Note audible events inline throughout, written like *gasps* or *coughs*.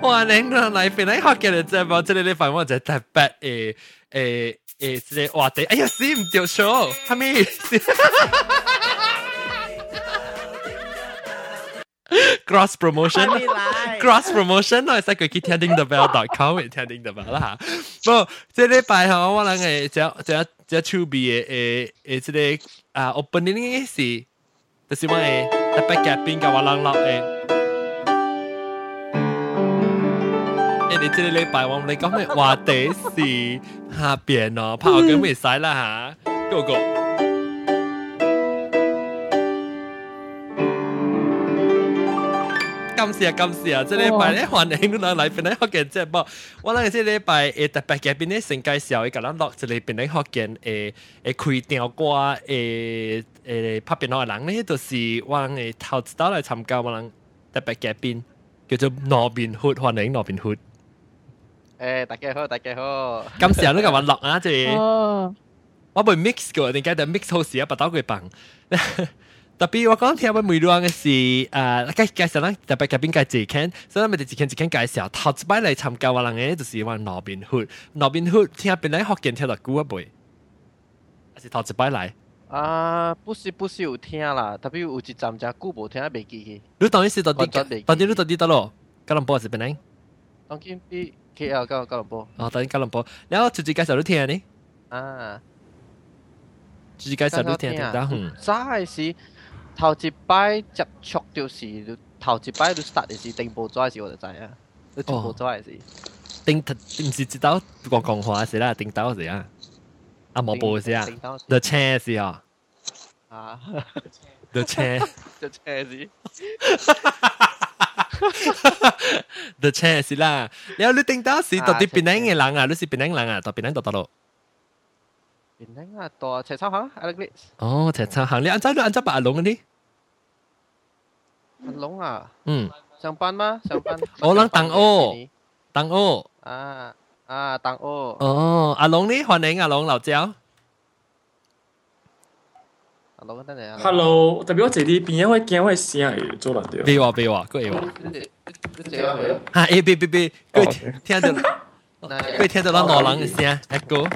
我两个来分来好，今日在帮这里你放我一台北诶诶诶，这个话题哎呀死唔接手，哈密，哈哈哈哈哈哈哈哈哈哈哈哈，cross promotion，cross promotion，喏，是在个听叮的 bell dot com，听叮的 bell 啦，不，这里摆好，我两个在在在出别诶诶，这个啊，opening is。就是我诶特别嘉宾嘅我谂落诶。诶，你这个礼拜我哋讲嘅话题是下边咯，拍我咁未使啦吓，go go。 今时啊，今时啊，即系礼拜咧，欢迎你嚟边咧学嘅节目。我谂即系礼拜诶特别嘅边咧，先介绍一个人落即系边咧学嘅诶诶开调歌诶诶拍边个人咧，就是我诶头一道嚟参加我谂特别嘅边叫做罗宾汉，欢迎罗宾汉。诶，大家好，大家好。今时都咁话落啊，即系我会 mix 嘅，点解就 mix 好时啊，不到佢bằng。 特别我讲听我每样嘅是诶，介介绍啦，特别嘉宾介自倾，所以我哋自倾自倾介绍，头一摆嚟参加我人嘅就是话罗宾汉，罗宾汉听边嚟学见听到久一辈，还是头一摆嚟？啊，不是不是有听啦，特别有一站只久无听未记去。你当然是到底到底你到底得咯？吉隆坡是边嚟？当然比 KL 吉吉隆坡。哦，当然吉隆坡，然后直接介绍你听呢？啊，直接介绍你听听得，嗯。真是。 头一摆接触就是头一摆你 start 嘅是定步咗嘅时我就知啊，你定步咗嘅时。定唔是知道讲讲话时啦，定到时啊，啊冇步时啊，the 车时啊，啊，the 车，the 车时。the 车时啦，然后你定到时到底边撚嘅人啊？你是边撚人啊？到边撚到到咯？ 边撚啊？到赤洲行，Alex。哦，赤洲行，你按照你按照把阿龙嗰啲。阿龙啊，嗯，上班吗？上班。我谂邓欧，邓欧。啊啊，邓欧。哦，阿龙呢？欢迎阿龙刘椒。阿龙等阵啊。 Hello，特别我坐啲边，因为惊我声会做烂掉。别话别话，佢话。吓！诶别别别，佢听到，佢听到啦罗人嘅声，一个。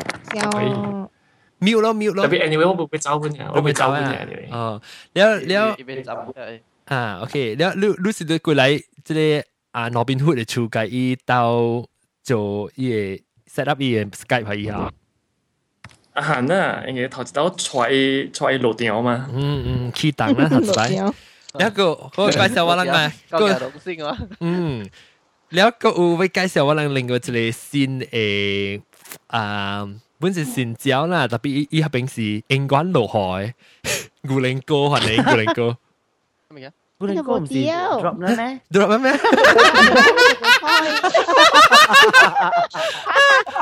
笑。mute 咯 mute 咯。特别 anyway 我冇俾走本嘅，我冇走本嘅 anyway。哦，แล้วแล้ว แล้วอ่าโอเคแล้วรู้รู้สึก过嚟即系啊罗宾汉嘅处计依到做依个 set up 依个 Skype 系以后。啊系呐，因为头一道出出落掉嘛。嗯嗯，起档啦头先。一个我介绍我谂嘅个先啊。嗯，แล้วก็有会介绍我谂另外一个新诶啊。 本是新椒啦，特别伊合边是英关落海，古灵哥系你古灵哥。咩嘅？古灵哥唔是 drop 啦咩？drop 咩？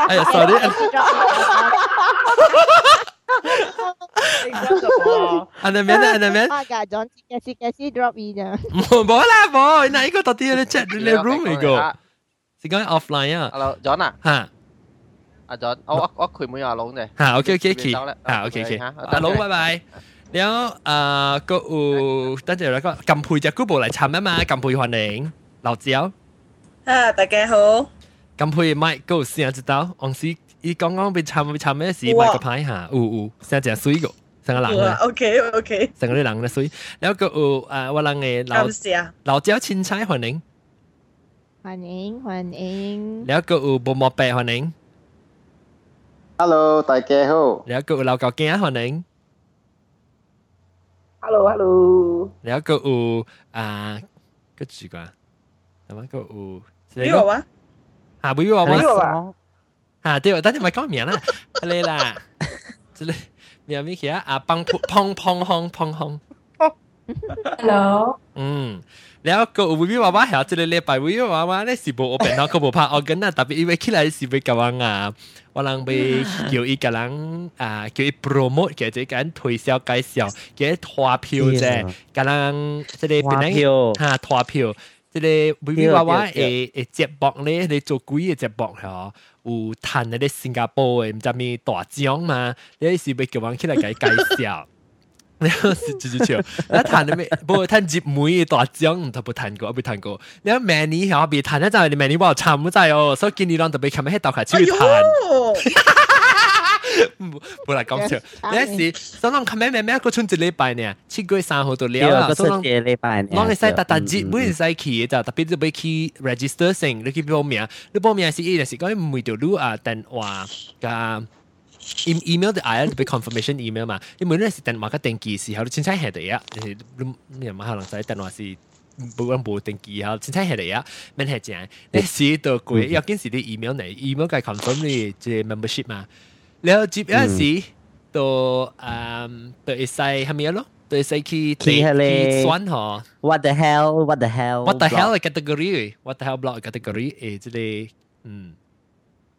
哎呀，sorry。อันนั้น咩อันนั้น咩？啊，噶，John 嘅是嘅是 drop 伊咋？冇冇啦冇，嗱，呢个到底喺 chat 你 room 嚟个，是讲 offline 啊。 Hello John 啊。吓。 阿 John，我我我佢冇有阿龙嘅。吓，OK OK OK，吓 OK OK，阿龙拜拜。然后诶个有，等阵嚟讲，近配只 group 嚟参啊嘛，近配欢迎刘子友。啊，大家好。近配 Mike 个先知道，往时伊刚刚被参被参咩事，Mike 个牌吓，有有，成只水个，成个人咧。 OK OK。成个啲人咧水，然后个有诶我人嘅刘刘子友青菜欢迎。欢迎欢迎。然后个有薄膜白欢迎。 Hello，大家好。然后个有刘教镜欢迎。 Hello Hello。然后个有啊，个字个，系咪个有？边个话？啊，边个话？边个话？啊，对，等阵咪讲名啦，你啦，即系名咩嘢啊？帮碰碰碰碰碰。 Hello。嗯。 然后个维密妈妈还要这里来摆维密妈妈，那是不我本来可不怕，我跟那特别因为起来是被干嘛啊？我让被有一个人啊，叫一 promote 给这个人推销介绍，给拖票在，个人这里本来哈拖票，这里维密妈妈诶诶接驳咧，你做鬼诶接驳吼。有谈那个新加坡诶，唔知咪大奖嘛？你是被叫人起来给介绍。你是就是笑，你弹你咩？不过弹接每大奖，特别弹过，别弹过。你话 many 后别弹，一阵你 many 话惨唔滞哦，所以见你当特别琴日喺度开始去弹。冇嚟讲笑，你时所以琴日咩咩个春节礼拜呢？七月三号到了啦，所以节礼拜呢，我哋使特特节每日使去就特别就俾去 register 先，你去报名，你报名是一是讲每条路啊电话㗎。 email 就嗌俾 confirmation email 嘛，你每日是电话嘅登记时候，你清楚系第一，你你你唔可能使电话是冇人冇登记后，清楚系第一，咩系正？你试到佢有件事啲 email 嚟，email 嘅 confirm 你即 membership 嘛，然后接有阵时到诶到会使系咪咯？到会使去去选嗬？What the hell？What the hell？What the hell 嘅 category？What the hell block category？诶，即系嗯。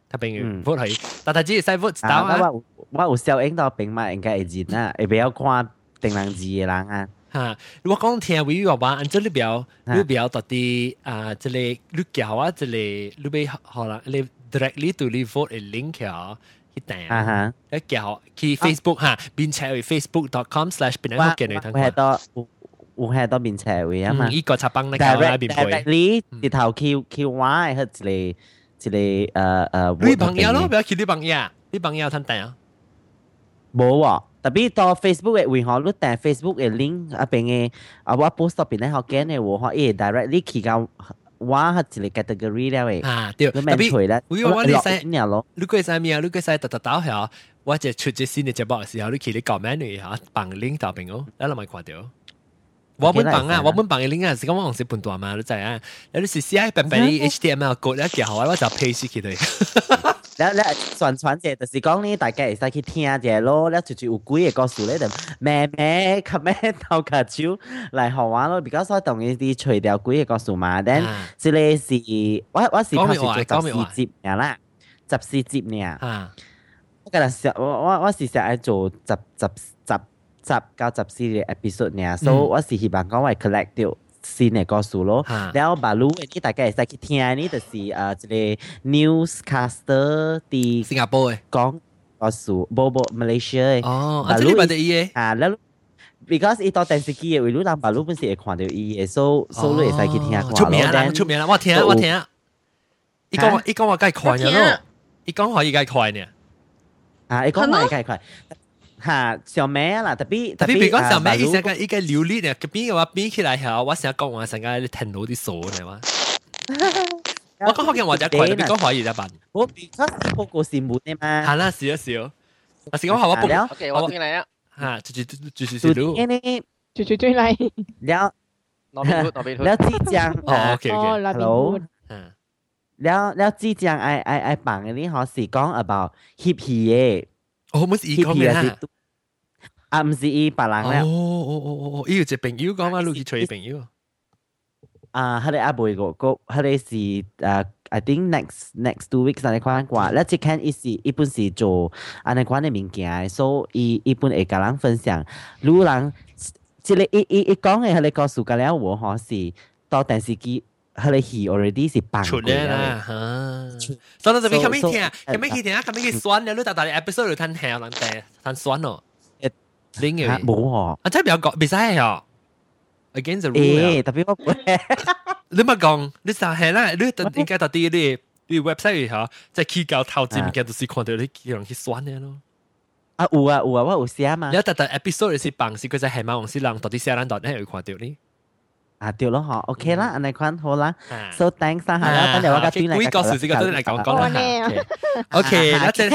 他朋友 vote 系，但系只系使 vote 到啊！我我有效应到兵嘛，应该会认啊，会比较看定人字嘅人啊。吓！我讲听会话话，按照你表，你表到啲啊，即系你教啊，即系你俾可能你 directly to 你 vote 嘅 link 啊，一定啊，一教去 Facebook 吓，并且去 facebook.com/slash 边一个嘅你睇。我系多有系多边斜位啊嘛。依个插帮你教啦，边配？directly 直头 Q Q Y 系一个。 一个诶诶，你朋友咯，不要去你朋友，你朋友睇睇啊。冇喎，特别到 Facebook 嘅为何你订 Facebook 嘅 link 啊边嘅啊我 post 到边咧学紧嘅喎，可以 directly 去到我系一个 category 咧喂。啊，对，特别咧，我我你使，你个使咩啊？你个使特特到下，我就出只新嘅节目嘅时候，你去你 comment 嚟吓，放 link 到边哦，你咪看到。 我本bằng啊，我本bằng嘅 link 啊，是讲我用是半段嘛，你知啊？有啲是 CI 白白啲 HTML code 一夹好，我就 paste 起佢。แล้วแล้วส่วนส่วนเจแต่สิก้องนี่大家会使去听者咯，แล้ว就有几个故事咧，就咩咩及咩头壳手嚟学玩咯，比较所同嘅啲除掉几个故事嘛。then 即系是我我是拍摄做十四节嘅啦，十四节呢。我今日我我我是成日做十十十。 十九十四嘅 episode 呢，所以我是希望講我 collect 掉新嘅歌數咯。然後把路你大家會使去聽，呢就是誒一個 newscaster 啲新加坡嘅講歌數，冇冇 Malaysia 嘅。哦，啊，呢邊第一嘅。啊，然後 because 伊到電視機嘅，為咗讓把路本身會看到伊嘅，所所以會使去聽下歌咯。出名啦，出名啦，我聽我聽。伊講伊講我梗係看嘅咯，伊講可以梗係看嘅。啊，伊講可以梗係看。吓小妹啦，特別特別，別講小妹，伊想講伊個流利咧，嗰邊嘅話比起來嚇，我想講我想講你聽到啲數嚟嘛。我講福建話就怪，別講華語就笨。我別講報告是滿嘅嘛。係啦，是啊，是啊。我是講話我報告。OK，我轉嚟啊。嚇，繼續繼續繼續。誒你繼續轉嚟。了。了浙江。哦，OK OK。Hello。嗯。了了浙江，I I I 幫嘅呢，嗬，是講 about hip hop 嘅。唔是伊講嘅。啊，唔是伊別人咧。哦哦哦哦，伊有一朋友講話，你去找伊朋友。啊，佢哋阿妹個個，佢哋是誒，I think next next two weeks 安尼款啩，咧即看伊是伊本是做安尼款嘅物件，所以伊本會甲人分享。如果人即個伊伊伊講嘅，佢哋告訴個了我嗬是到電視機。佢哋戏 already 是办出嚟啦，吓！所以就俾咁样听，咁样去听，咁样去选了，你大大嘅 episode 睇下，人哋睇选咯。零嘅冇喎，啊真系唔有讲，唔使系 against the rule。诶，特别我你咪讲，你就系啦，你应该到啲啲啲 website 吓，即系去教投资物件，就是看到你叫人去选嘅咯。啊有啊有啊，我有写嘛。你大大 episode 是办是佢就系马王是人到底写人到底系会看到你。 啊，对咯，嗬，OK 啦，安尼款好啦，so thanks 啦，系啦，等阵我个端嚟，几个事先个端嚟讲讲啦，OK，那阵，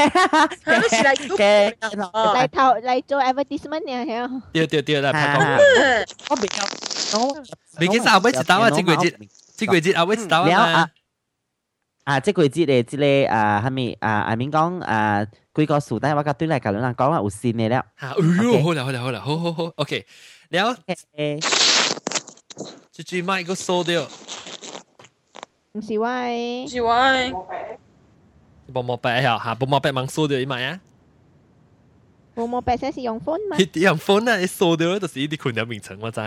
嘅嚟投嚟做 advertisement 嘅系，对对对啦，拍广告，我比较，我未记晒，我知道啊，这个节，这个节啊，我知道啊，啊，这个节嘅，这个啊，系咪啊？阿明讲啊，几个数，但系我个端嚟讲啦，讲话有线嘅啦，吓，哎呦，好啦好啦好啦，好好好，OK，了。 這支麥個收掉，唔是喂，是喂，冇冇白呀嚇，冇冇白忙收掉一麦啊！冇冇白先是用 phone 嘛？用 phone 啊，你收掉就是一啲群有名稱我知。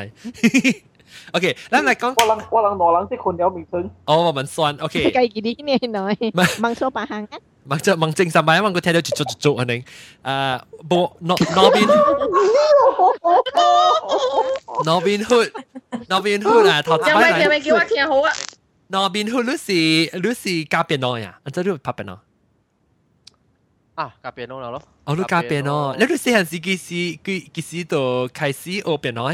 OK，咱嚟讲，我人我人攞人啲群有名称。哦，我们算 OK。计几啲呢内，盲收白行啊！ 望只望正三摆，望佢听到住做做做肯定。诶，冇 no no 边 no 边 hood no 边 hood 啊，头一有咪有摆咪叫我听好啊？ no 边 hood 你是你是加边咯呀？即系你拍边咯？啊，夹边咯咯。哦，你加边咯？你你细汉时几时几几时到开始学边咯？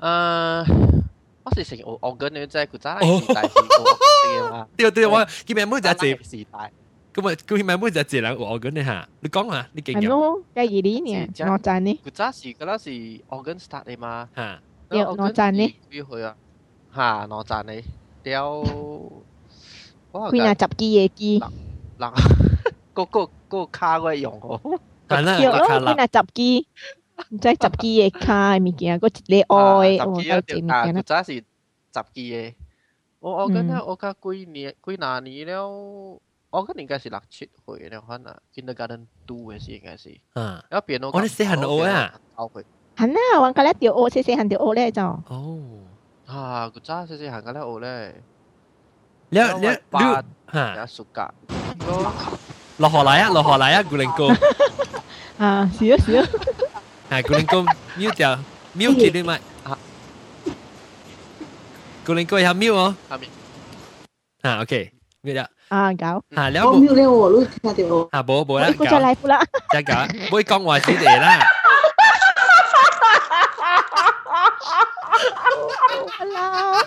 诶，诶，我是成学学紧你真系古仔时代是学嘅嘛。对对，我见面每只字，时代。咁啊，见面每只字人学紧你吓，你讲啊，你劲嘅 Ano, kay Iri niya. Si Jack. No, Chani. 古仔时嗰阵时学紧 start 你嘛。吓，有哪站呢？要去啊，吓，哪站你？屌，哇！ Kuya, chap ki ye ki. 嗱，嗰嗰嗰个卡嗰用好。系啦， Yo, 个卡 oh, 啦， kuya, chap ki. 唔知集机嘅卡咪见啊，嗰你爱我十系几啊，点嘅啦古。仔是十几嘅。我我觉得我家几年几廿年了，我觉得应该是六七岁了，可能 kindergarten two 嘅时应该是。啊，一边我我哋细汉学啊。教佢。系啊，玩个咧条我细细行条我咧就。哦，啊，古仔细细行嘅咧，我咧你你你八吓有暑假。落河嚟啊，落河嚟啊，古灵哥，啊，是啊是啊。 系古灵哥瞄掉瞄几啲咪啊？古灵哥有瞄哦，下面啊，OK，瞄掉，啊，搞。吓了我冇瞄咧我都听到我。吓冇冇啦，我再搞嚟啦。再搞，唔会讲话事嚟啦， Hello。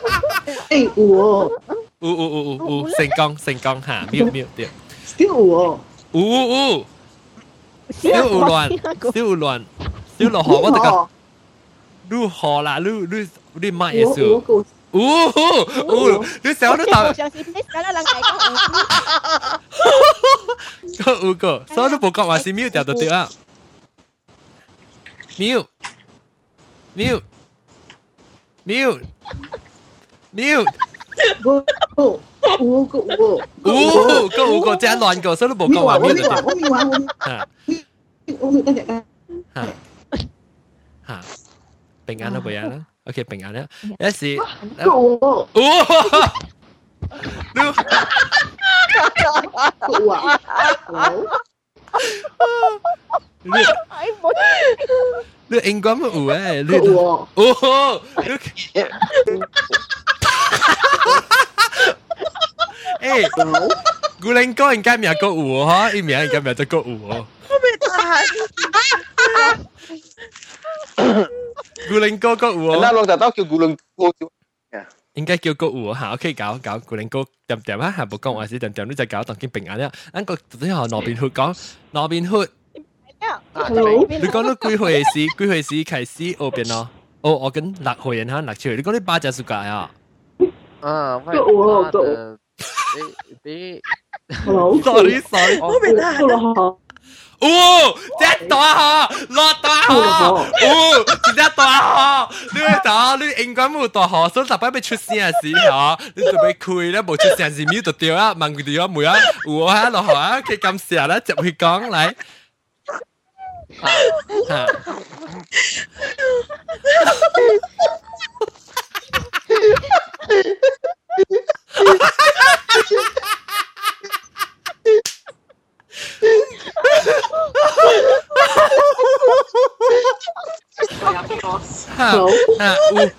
诶我有有有有有成功成功吓，瞄瞄掉， still 我有有有，小有乱，小有乱， 小落河我得个，你河啦，你你你乜嘢我我数？个哦哦，你成日都答。上次 miss 咗啦，两大个。个五个，所以都冇讲话是 mute 掉就对啦。mute mute mute mute，我个我个我哦，个五个真系乱个，所以都冇讲话 mute 就对。我未玩我吓我未得嘅。 吓吓，平安啦，平安啦，OK 平安啦。有时个我哦，你个啊，你哎，冇。你英文冇有诶，你个我哦，你诶。古灵哥应该名个有呵，伊名应该名就个有哦。 古灵哥个有哦，那龙就都叫古龙哥叫。应该叫个有哦。吓，OK 搞搞古灵哥点点啊，下部讲话时点点，你就搞当见平安啦。咱个最后罗宾血讲罗宾血，你讲到几岁时？几岁时开始学边咯？哦，我跟六岁人吓六岁，你讲你八只暑假啊？啊，喂，个我个诶，你你 Hello sorry sorry，我个我 ô chết tòa hò lọt tòa hò ô chết ra tòa hò lưu đó lưu anh quán mù tòa hò số tập bắp bị chút xe gì hò lưu tụi bị khui đó bộ chút xe gì à, miêu tụi tiêu á mang người tiêu mùi á. Ủa hả lo hò cái cam xe đó chậm khi con lại. Hả hả. *laughs* 吓！吓！吓！有。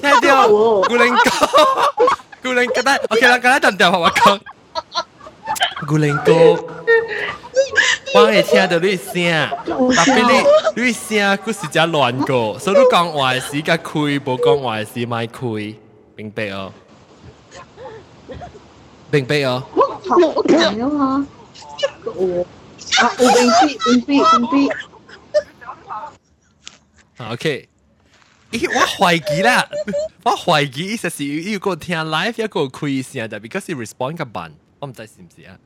听到古灵哥，古灵哥得，OK 啦，咁啦，等阵我讲。古灵哥，我会听到你声，特别你你声佢是只乱个，所以你讲话时间开，冇讲话时咪开，明白哦？ 明白哦？我讲啊嘛，个我啊，我冰冰冰冰冰。啊，OK。咦，我怀疑啦，我怀疑实是要个听 live 一个开声，但系 because 佢 respond 咁慢，我唔知是唔是啊？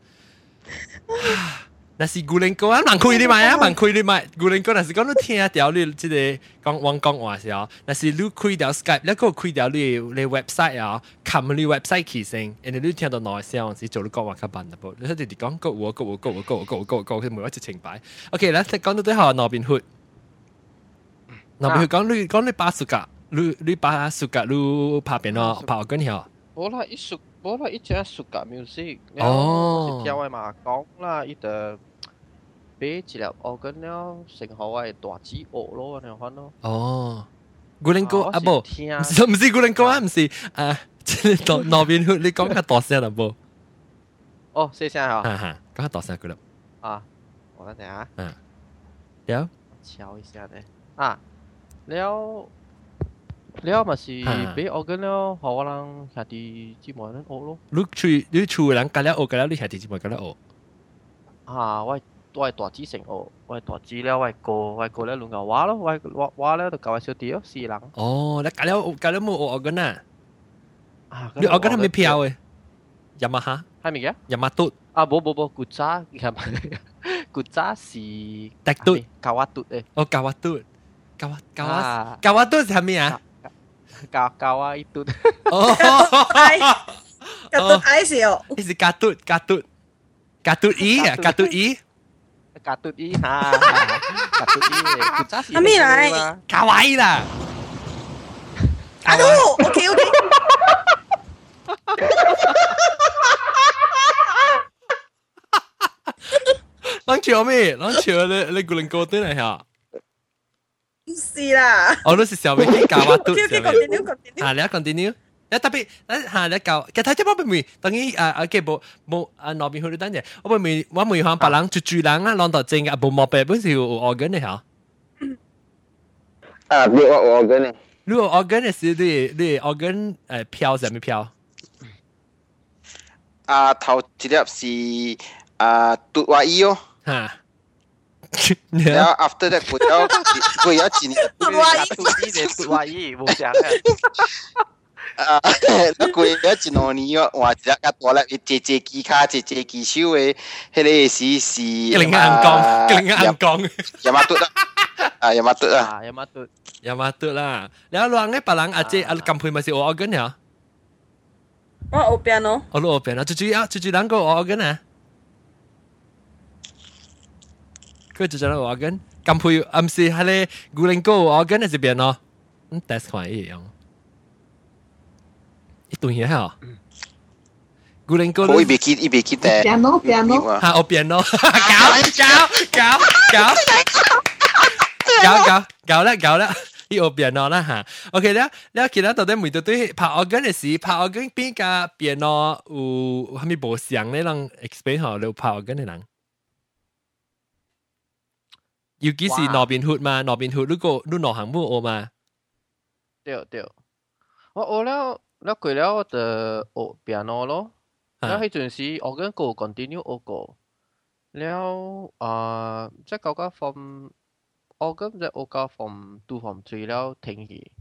那是古灵哥啊，问开你咪啊，问开你咪，古灵哥那是讲你听掉你即系讲讲讲话时候，那是你开掉 Skype，一个开掉你你 website 啊，揿你 website 起声，然后你听到内声时做你讲话较慢一步，你哋哋讲个我个我个我个我个我个我个，佢每一只情摆。OK，嗱，讲到最后罗宾血。嗱，佢讲你讲你巴暑假，你 你你把 suka 你拍边咯，拍跟条。冇啦，一熟 冇啦，一只熟噶 music。哦是跳嘅嘛讲啦，伊就俾一粒学紧了，成好嘅大指学咯，你看咯。哦，古灵哥啊啊不，听唔是唔是古灵哥啊，唔是啊，即系罗罗边你讲下大声啦不？哦，谢谢吓。哈哈，讲下大声佢啦。啊，我等下。嗯。有。瞧一下咧。啊，了 了咪是俾我紧了，荷兰下啲姊妹人学咯。你厝你厝人隔了学隔了，你系弟姊妹隔了学。啊，我我系大姊成学，我系大姊了，我系哥，我系哥咧乱教话咯，我系话话咧就教小弟咯，四人。哦，你隔了隔了冇学紧啊？啊，你学紧系咪票嘅？雅马哈。系咪嘅？雅马嘟。啊，冇冇冇，古渣系咪？古渣是特嘟。教瓦嘟诶。哦，教瓦嘟。教瓦教瓦啊教瓦嘟系咩啊？ kakao lah itu. Oh. Katut ice. Katut ice yo. Is it katut katut. Katut i katut i. Katut e. i. E, ha. Katut i. Kami lah. Eh. lah. Kawaii lah. Aduh, oke oke. ลองเชื่อไหมลองเชื่อเลยเลยกูเล่นโกตินะเหรอ 是啦。我都是小妹去教瓦嘟。 OK OK continue continue。啊，你啊 continue。你特别，你吓你教，其实睇只冇咪，当然啊啊嘅冇冇啊那边去到等阵，我咪我咪向别人住住人啊，攞到正啊，冇冇白本是有 organ 嘅吓。啊，你我我跟你，如果 organ 嘅是你你 organ 诶票系咪票？啊头一粒是啊嘟话伊哦，吓。 然后 after that 佢有佢有一年嘟话伊，嘟伊嘅嘟话伊，冇讲嘅。啊，佢有一年哦，话只个多咧，借借机卡，借借机手嘅，迄个是是。嘅另一眼光，嘅另一眼光。有乜嘟啦？啊，有乜嘟啦？啊，有乜嘟？有乜嘟啦？然后人咧，别人阿姐阿揿配咪是我 organ 呀？我学 piano。我攞 organ 啊，最主要最主要两个 organ 啊。 佢最主要 organ，揿配唔是系咧古灵哥 organ 系边咯？嗯，test 看一样。一段嘢系古灵哥。我一边记一边记得。 piano piano。吓，我 piano，搞搞搞搞。搞搞搞啦搞啦，呢个 piano 啦吓。OK 咧，你其他到底每到对拍 organ 嘅时，拍 organ 边个 piano 有系咪无相咧？人 explain 下你拍 organ 嘅人。 要幾時羅賓 hood 嘛？羅賓 hood 呢個呢個項目我嘛？對對，我我了了過了就學 piano 咯。了迄陣時我跟個 continue 學過，了啊，即搞個 form，我跟即學個 form two form three 了停去，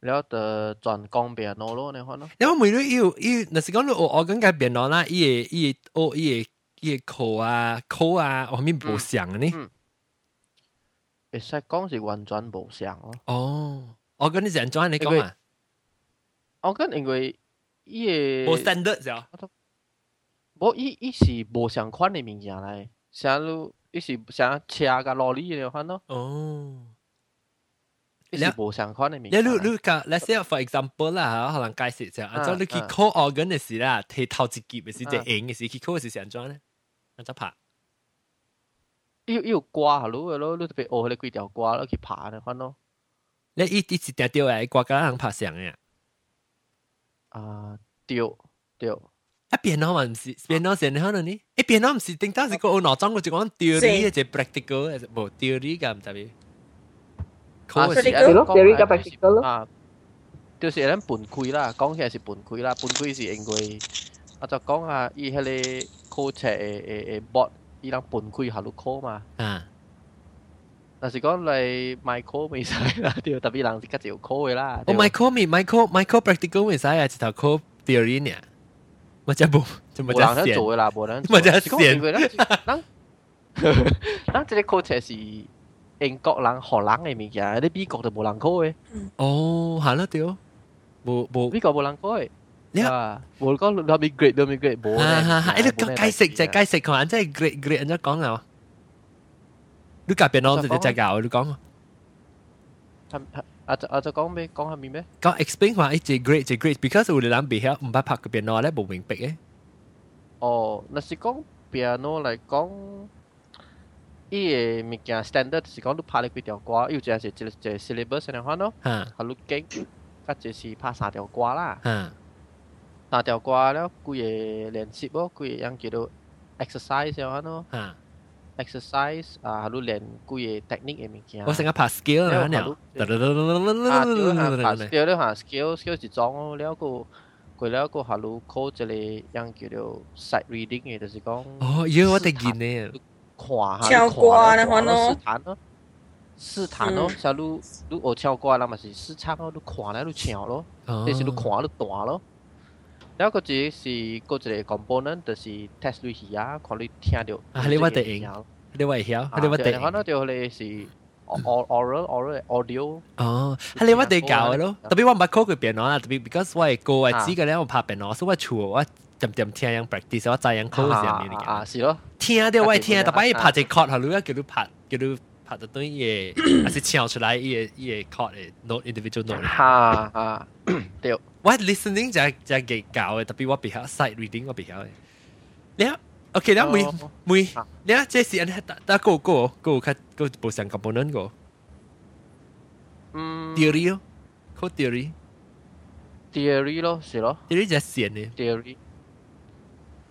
了就轉講 piano 咯，你看咯。因為每日要要，若是講你學我跟個 piano 啦，伊個伊個學伊個伊個課啊課啊，我面無相呢。會使講是完全無相咯。哦，organ 你是安怎你講啊？organ 因為伊個無 standard 啫。無伊伊是無相款嘅物件嚟，像如伊是像車甲羅哩你看咯。哦。伊是無相款嘅物你件。你你個，let's say for example 啦，可能解釋啫。啊，咁你去 call organ 嘅時啦，摕頭一級嘅時，即係硬嘅時，去 call 是安怎咧？安怎拍？伊伊有挂下落个咯，你俾哦下你几条挂，你去爬你款咯。你一一次掉掉嚟挂梗系拍爬上嘅。啊，丢丢！啊边度唔系边度先？你可一，一，诶边度唔顶多一个脑装个一个丢嚟，一个 practical，即系冇丢嚟咁，即系。啊，practical 咯，丢嚟个 practical。啊，就是啲盘亏啦，讲起来是盘亏啦，盘亏是因为啊就讲啊，以下你考车诶诶博。伊人分开下路考嘛。啊。但是讲嚟买考未使啦，对，特别人是较少考嘅啦。哦，Michael 咪 Michael Michael practical 未使啊，一头考 theory 呢。我真冇，就冇人喺做嘅啦，冇人冇真线。咱咱这个考册是英国人、荷兰嘅物件，你美国就冇人考嘅。哦，系啦，对，冇冇。美国冇人考嘅。 你啊，冇讲两米 grade 两米 grade 冇。哈哈哈！诶，你讲解释就系解释看，即系 grade grade 人家讲啊。你隔边攞就只教，你讲。 啊就啊就讲咩讲下面咩？讲 explain 话一只 great 只 great，because 有啲人别晓唔捌拍个 piano 咧冇明白嘅。哦，若是讲 piano 嚟讲，伊个物件 standard 是讲你拍你几条歌，有一个是一个一个 syllabus 嚟看咯，吓啊你经，甲就是拍三条歌啦，吓 三條歌了，幾個練習咯，幾個樣叫做 exercise 嚟看咯嚇，，exercise 啊，你練幾個 technique 嘅物件。我成日拍 skill 啦，呢啊，對啦，拍 skill 咧，嚇 skill skill 一種咯，了個佢了個下路 call 一個樣叫做 sight reading 嘅，就是講哦，要我哋見呢，看下唱歌呢款咯試彈咯，試彈咯，像你你學唱歌啦，嘛是試唱咯，你看咧你跳咯，你是你看你彈咯。 แล้วก็จะ是个一个 component 就是 test 你耳啊，看你听到。啊你话地应你话晓，你话地可能就你是 oral oral audio。哦，系你话地教嘅咯，特别我唔系 call 佢 piano 啦，特别 because 我系个系知嘅咧，我拍 piano，所以我厝我点点听样 practice，我知样 call 系咩嚟啊，嘅。是咯。听到我听，特别拍只 chord 后，你叫你拍叫你 拍到对嘢，还是唱出来伊个伊个 chord 嘅 note individual note。哈啊，对。我 listening *coughs* 就系就系几教嘅，特别我比较 sight reading 我比较嘅。你啊，OK 啦，每每你啊，这是安打打个个个较个部上 component 个嗯 theory 咯，个 theory theory 咯，是咯。 theory 就系线嘅。 theory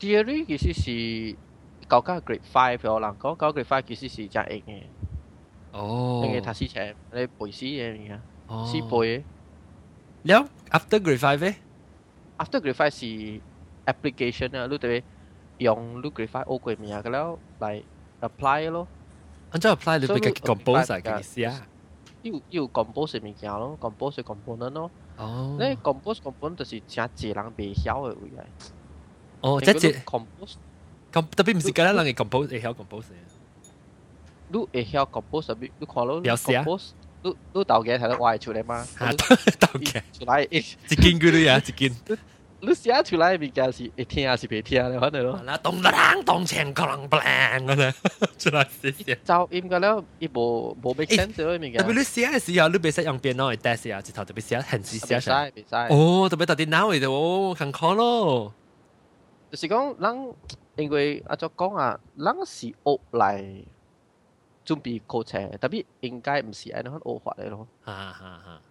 theory 其实是教加 grade five 嘅，人讲教 grade five 其实是真硬嘅。 Oh. Dengan tasi cem, le boisi ye ni ya. Si boi. Liao after grade five eh? After grade five si application à, lu tebe yong lu grade five o kui like apply lo. Anjao apply lu bị cái compose à cái gì à? Yêu yêu compose mi kia lo, compose component lo. Oh. Le compose component 就是真济人袂晓的位来。哦，即只 compose，特别唔是简单人嘅 compose 会晓 compose 嘅。你会晓 compose 特别你看到表示啊 compose，你你豆嘅睇到画出嚟嘛？吓豆嘅出来，一件佢都有，一件。你写出来嘅物件是会听还是未听咧？可能咯。啦，咚啦啷咚锵啷啷咁样出来试试。就应该咧，伊无无 make sense 咯物件。特别你写嘅时候，你别使用电脑嚟 test 啊，直头特别写痕字写出嚟。未使。哦，特别特啲 now 嚟就哦，近 call 咯。就是讲，人因为阿作讲啊，人是学嚟 準備考車，特別應該唔是安尼樣學法嚟咯。哈哈哈。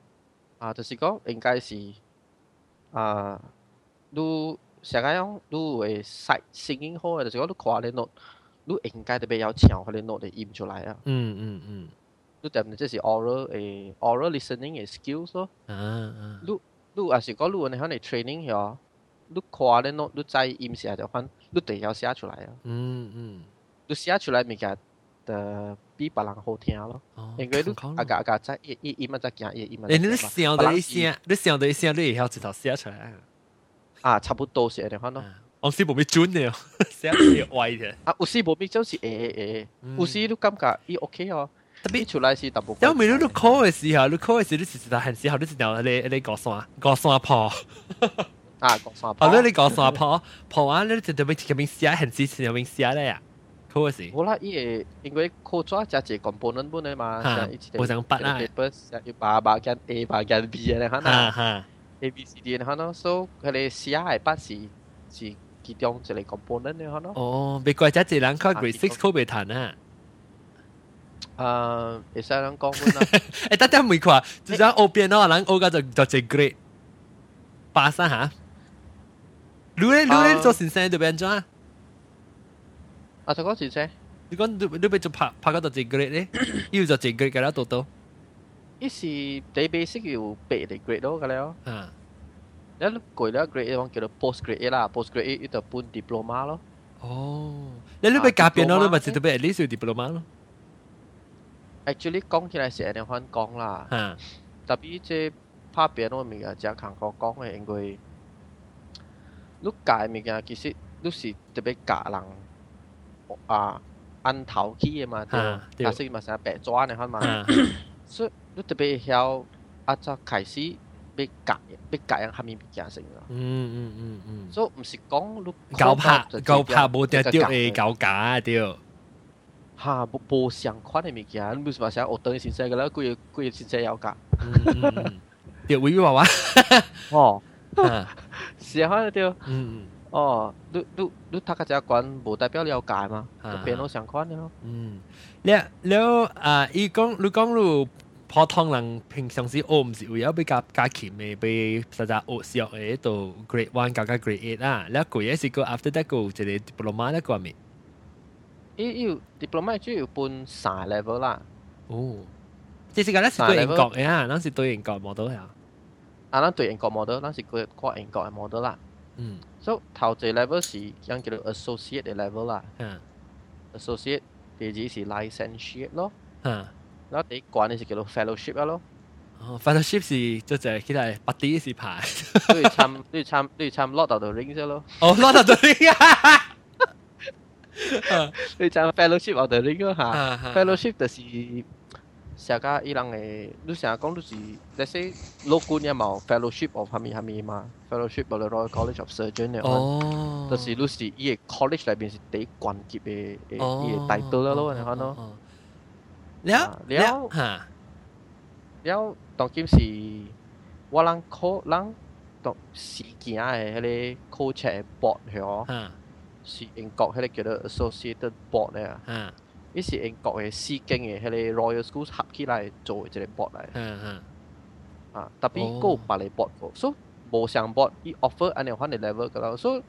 啊，就是講應該是啊，你成個樣你會識聲音好嘅，就是講你看你 note，你應該特別要唱，佢你 note 嚟音出來啊。嗯嗯嗯。你點即是 oral 誒 oral listening 嘅 skills 咯。啊啊。你你啊是講你喺你 training 咗，你看你 note，你知音寫就翻，你地要寫出來啊。嗯嗯。你寫出來物件的比别人好听咯。因為你阿家阿家在一一音啊，再行一音啊。誒，你想到一聲，你想到一聲，你會曉直頭寫出来。啊，差不多是安尼款咯。我是冇咩準嘅，*laughs* 寫係歪的。啊，是會會，有時你感觉伊 OK 哦。特別出來是淡薄。因為你你 call 嘅時候，你 call 嘅時候，你時時係時候，你時候你你過山過山坡。*laughs* 啊，你過山坡，坡完你就特別咁樣寫，係時時咁樣寫咧呀。call 嘅时。好啦，伊个因为 call 咗只只 component 本嚟嘛，冇想笔啦。 paper 要把把间 A 把间 B 嘅可能。哈。 A B C D 可能，so 佢哋写系笔是是其中一个 component 嘅可能。哦，别怪只一人考 grade six 考未弹啊。诶，会使人讲本啦。诶，得得唔看，就讲学边咯，人学个就就就 grade 八三吓。你咧你咧做先生就变咗啊？ 啊，再講次先。你講你你咪就拍拍嗰度整 grade 咧，要就整 grade 㗎啦，到到。一時你 basic 要背嚟 grade 咯，㗎啦。嗯。一攰啦，grade 一講叫做 post grade 啦，post grade 一就搬 diploma 咯。哦，你你咪夾邊咯，你咪直接咪 at least 要 diploma 咯。Actually 講起來是安尼番講啦。嗯。特別即拍片嗰物件，只行過講嘅應該，你教物件其實你是特別教人。啊按头起嘅嘛，对，假设嘛成日白抓你看嘛，所以你特别晓啊，就开始要教要教人下面物件成啦。嗯嗯嗯嗯。所以唔是讲你搞拍搞拍冇定丢诶搞假丢。 吓无无相款嘅物件，你唔是话想学等先生嘅啦，贵贵先生有㗎。嗯，对，微微娃娃，哦，啊，是啊，对。嗯 哦，你你你读个只管无代表了解嘛，跟别人相关的咯。嗯，你了啊，伊讲你讲如普通人平常時學唔是為咗比較加強嘅，比實在學小嘅到 grade one 加加 grade eight 啊，你個嘢是個 after that 個就係 diploma 咧個咪？伊要 diploma 主要分三 level 啦。哦，即係講咧是對英國嘅啊，咱是對英國 model 啊。啊，咱對英國 model，咱是個跨英國嘅 model 啦。嗯。头仔 level 是将叫做 associate level 啦 associate 第二是 licensed sheet 咯嗯那第管呢是叫做 fellowship 咯哦，fellowship 是这就係其实系第一次排都要参都要参都要参 lodo 都 rings 咯哦 lodo 都 rings 都要参 fellowship 我哋 ring 咯吓 fellowship 就是下岗伊人诶你想讲你是来说老姑娘嘛 fellowship of hami hami 嘛 fellowship of the royal college of surgeon 哦就是你是伊诶 college 里边是第一冠军诶诶伊诶大都咯你看咯了了哈了当今是我人口人读时行诶迄个 coach 诶 board here 嗯是英国迄个叫做 associated board 诶啊嗯於是英國嘅詩經嘅係你 Royal Schools 合起嚟做一個 board 嚟。嗯嗯。啊，特別高百嚟 board 個，so 無上 board，伊 offer 按你款嘅 level 噶啦，so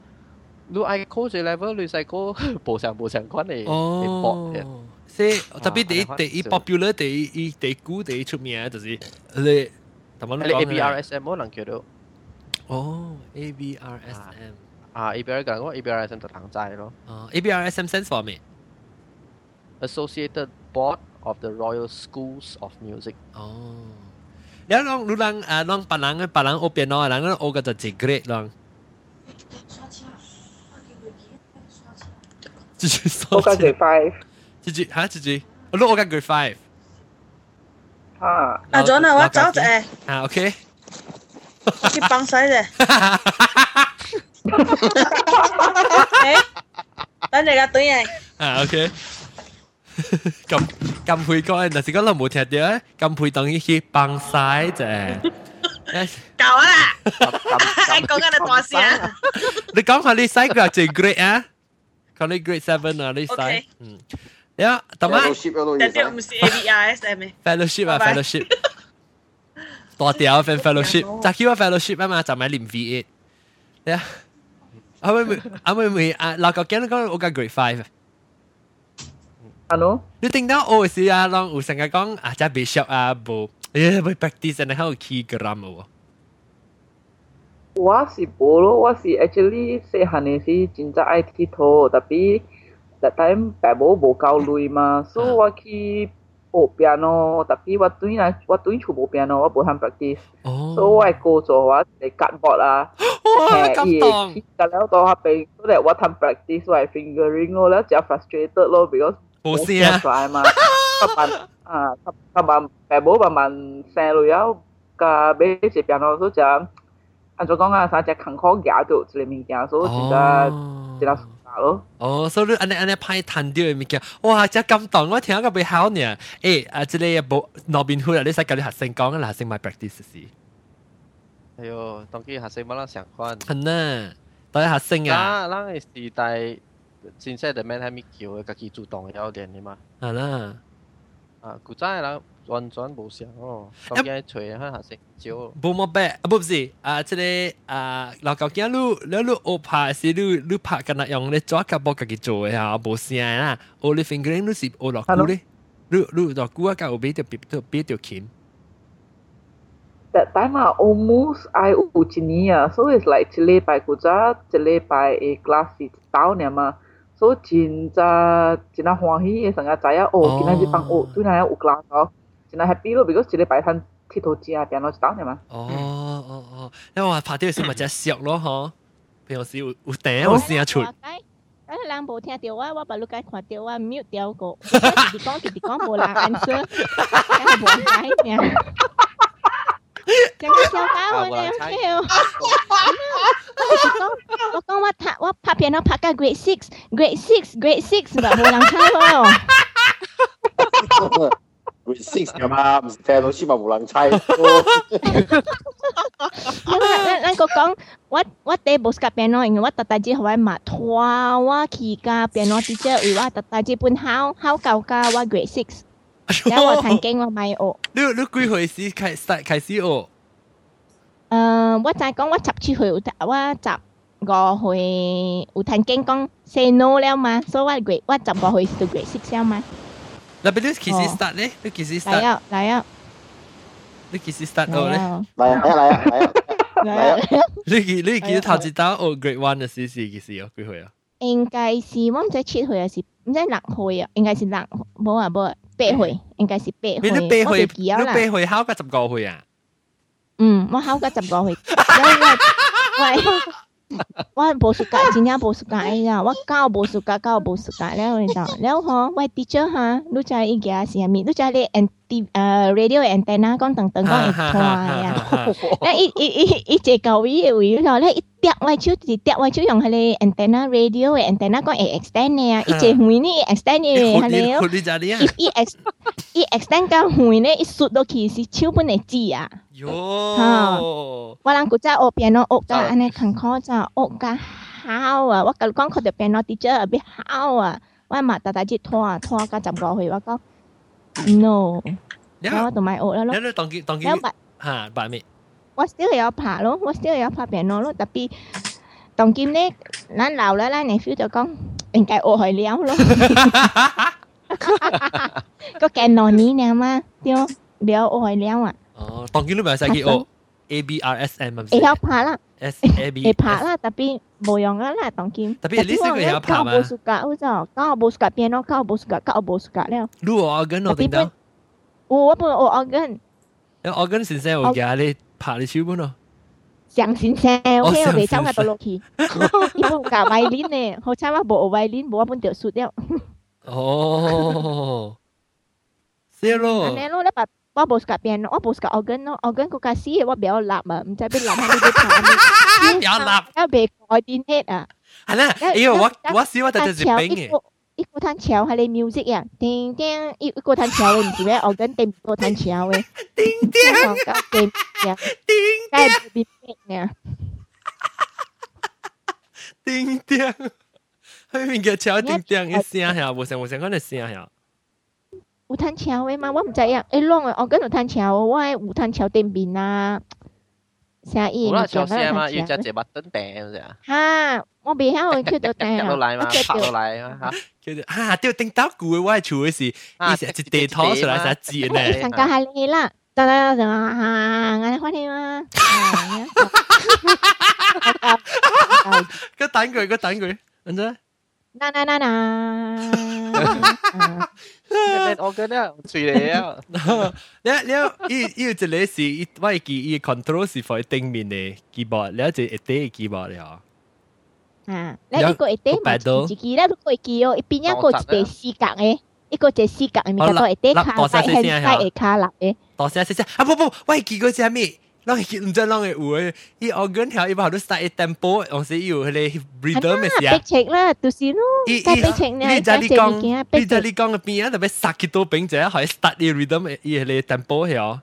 你愛考嘅 level，你使考無上無上款嘅 board 嘅。所以特別第第一 popular 第一第古第一出名就是你，同埋你 A B R S M 我能叫到。哦，A B R S M 第一第古第一出名嘅就是你，同埋你 ABRSM 冇人叫到。哦，ABRSM。啊，ABR 講我 S M sense for me。，Associated Board of the Royal Schools of Music。哦，แล้วลองรู้ลองอ่าลองปะลังปะลังโอเปียโนอ่ะลังโอก็จะจิเกรดลองจีจีส 我家 grade five จีจีฮะจีจีลูกโอก็ grade five 啊，阿 John 啊，我走一下，啊，OK，去帮手啫。诶，等阵间对嘅。啊，OK， 咁咁配讲，但是讲我冇听到咧，咁配等于去帮晒啫。够啦，咁讲紧你大声啊。你讲下你细个最 grade 啊？讲你 grade seven 啊，你细 OK，嗯，呀，同埋 fellowship 嗰度但嘢系唔是 A B R S M 嘅。 fellowship 啊拜拜，fellowship，多屌份 fellowship，就叫我 fellowship 啊嘛，就咪连 V eight，呀，啊咪咪啊咪咪啊，嗱个惊讲我个 grade five。 ano 你听到我是啊，让有成日讲啊，即系 bishop 啊，无，诶，会 practice 然后 key gram 喎。我是无咯，我是 actually 细汉嘅时真正爱佚佗，特别 that time 爸母无够钱嘛，所以我去学 piano，特别我对啦，我对厝无 piano，我无通 practice，哦，所以我系过咗我系 cardboard 啊，哇，感伊动会，㗎了到后边，所以我通 practice 我系 *gasps* fingering 咯，แล้ว就 frustrated 咯，because Hosea mà các bạn à các bạn bè bố bà bạn xe rồi á cả bé chỉ biết nó số chả anh cho con à sao chả khẳng khó gạo được chỉ mình gạo số chỉ là chỉ là 哦，所以安尼安尼歹趁着嘅物件，哇！真感動，我聽個袂好呢。誒，啊，即個無攞邊好啦，你使教你學生講啦，學生買 practice 試。係哦，當佢學生冇啷想款。係呢，對學生啊。嗱，咱嘅時代。真正就免系咪叫嘅，家己主动要练嘅嘛。系啦，啊，古早嘅人完全无相哦，当佢找嘅学生少。冇乜白，啊，不是，啊，即个啊，老旧惊你，你你学拍是你你拍紧那用咧做个波家己做嘅吓，冇声啦，我你 fingering 你是学落鼓咧，你你落鼓啊，教有俾条别条别条钳。 That time 啊，almost I 有一年啊，所以 it's like 一礼拜古早一礼拜嘅 class 是一周呢嘛， 所以真真真系欢喜嘅，成日知啊，哦，今日呢班学对那有 class 哦，真系 happy 咯，because 一礼拜通佚佗只啊，变咗一周呢嘛。哦哦哦，因为我拍啲时咪真系熟咯，嗬。平时有有顶有声出。但系人无听到我，我把你解看到我 mute 掉个，直直讲直直讲无人 answer，真系无解命。 真系笑到我咧，笑。我讲我拍我拍片我拍到 grade six grade six grade six 吧，无人猜喎。 grade six 㗎嘛，唔是听老师嘛冇人猜。因为咱咱个讲，我我第无甲 piano，因为我特大只会嘛拖我去甲 piano teacher，为我特大只本考考够甲我 grade six， 然后我弹经我咪学。你你几岁时开 start 开始学？诶，我就系讲我十七岁，我十五岁有弹经讲 say no 了嘛，所以我 grade 我十五岁就 grade six 了嘛。那边你几时 start 咧？你几时 start？嚟啊嚟啊！你几时 start 学咧？嚟啊嚟啊嚟啊！嚟啊！你记你记得头一道学 grade one 嘅时是几时啊？几岁啊？应该是我唔知七岁还是唔知六岁啊？应该是六，冇啊冇啊， 八歲應該是八歲。你你八歲，你八歲考個十五歲啊？嗯，我考个十五歲，喂。我无暑假，真正无暑假哎呀！我教无暑假，教无暑假了，你知道？了吼，我 teacher 哈，你知伊个是啥物？你知你 N T 呃 radio antenna 讲等等讲会拖呀。那伊伊伊伊只教伊嘅位咯，咧伊跌我手是跌我手用迄个 antenna radio 嘅 antenna 讲会 extend 嘅啊，伊只远呢 extend 嘅系咧。伊伊 ex 伊 extend 到远咧，伊缩落去是手本会指啊。 哟，我人古早学 piano 学到安尼坎坷就学甲好啊！我甲讲佢哋 piano teacher 必好啊！我嘛大大只拖拖甲十五岁，我讲 no，我就咪学啦咯。你当机当机吓白咩？我 still 有拍咯，我 still 有拍 piano 咯，特别当今咧，咱老了咱你 feel 就讲应该学系了咯。个镜罗呢呢嘛，对，了学系了啊！哦，当见你咪使去学 A B R S M 会晓拍啦，S A B 会 拍啦，特别冇用啊啦，当见。特别你识佢晓拍嘛？教无暑假，我就教无暑假变咯，教无暑假，教无暑假了。你学 organ 我点到？我本学 organ。你 organ 先生有教你拍你手本咯。上先生，OK，我未走到落去。因为教 violin 呢，好彩我冇 violin，冇我本条输掉。哦，是咯。安尼咯，你把。 我无甲变咯，我无甲 organ 咯，organ 个架死我不要立啊，唔知边立喺呢啲盘。不要立，要被改变hết啊。系啦，哎呦，我我试我睇睇日本嘅。一个弹桥系你 music 啊，叮叮，一个弹桥嘅唔知咩 organ 定个弹桥嘅。叮叮，叮叮，该变咩啊？叮叮，佢面嘅桥叮叮嘅声系，无声无声嗰啲声系。 有弹桥嘅嘛？我唔知啊。诶，啷个我跟住弹桥，我系有弹桥对面啊。啥意？有啦，桥声嘛，要只只麦登顶啫。吓！我未晓去到顶啊。落嚟嘛，拍落嚟啊吓。叫做吓，掉顶到句我系处嘅事，伊成一地拖出来成字呢。上架系你啦，得啦得啦吓，我哋欢迎啊！个等佢，个等佢，唔知。 啦啦啦啦，哈哈哈！哈哈哈！那那我哥呢？吹的呀！那那一一只雷西，万一几一 control 是放一丁面的 guitar，两只一叠 guitar 了哈。啊，那一个一叠嘛，一个一叠，那如果一 key 哦，一边一个一叠四格诶，一个一叠四格诶，咪才多一叠卡，再一叠一卡立诶。多谢谢谢啊！不不，万一几个是虾米？啷个唔知啷个有诶？伊 organ 条伊把都 start 一 tempo，我是有迄个 rhythm 嘅事啊。白切啦，就是咯。伊伊白切呢？你在你讲，你在你讲嘅边啊？特别杀几多饼仔，可以 start 啲 rhythm 伊迄个 tempo 条。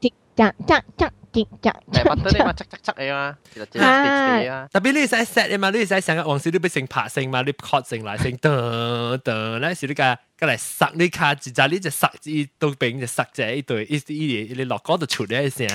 滴嗒嗒嗒滴嗒。诶，乜都你嘛，chắc chắc chắc 嘅嘛，其实即系啊。特别你使 set 嘅嘛，你使成日往时你俾成拍声嘛，你 cut 成来成噔噔，咧时你个个嚟杀你卡，就就你就杀伊都饼就杀者一对，一一你落嗰度出嚟一声。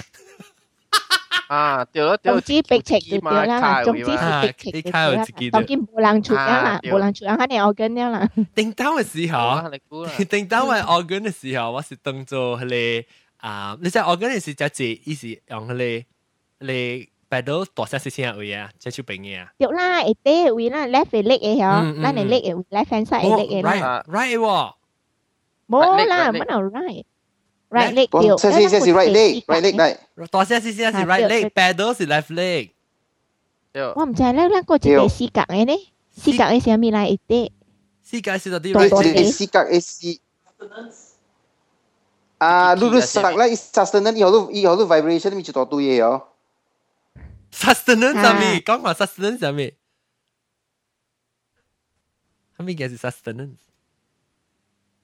啊，对咯，对。总之逼情就对啦，总之是逼情就对啦。当然冇人出啦，冇人出啦，肯定我跟啦。叮当嘅时候，叮当系我跟嘅时候，我是当做系啊，你知我跟嘅时就系意思用系你摆到大声声声位啊，即系出边嘅啊。对啦，一啲位啦，left 嘅 leg 嘅嗬，咱嘅 leg 嘅 left hand side 嘅 leg 嘅啦。Right，right 喎。冇啦，冇no right。 right leg 掉。先先先是 right leg，right leg 嚟。大声先先是 right leg，pedal 是 left leg。我唔知咧，咧个一个四格嘅咧，四格嘅是咩嚟？一啲。四格是到啲 right。四格嘅是。啊，你你实咧，sustenance 以后都以后都 vibration 咪就多对嘢哦。sustenance 系咩？讲话 sustenance 系咩？系咩嘅是 sustenance？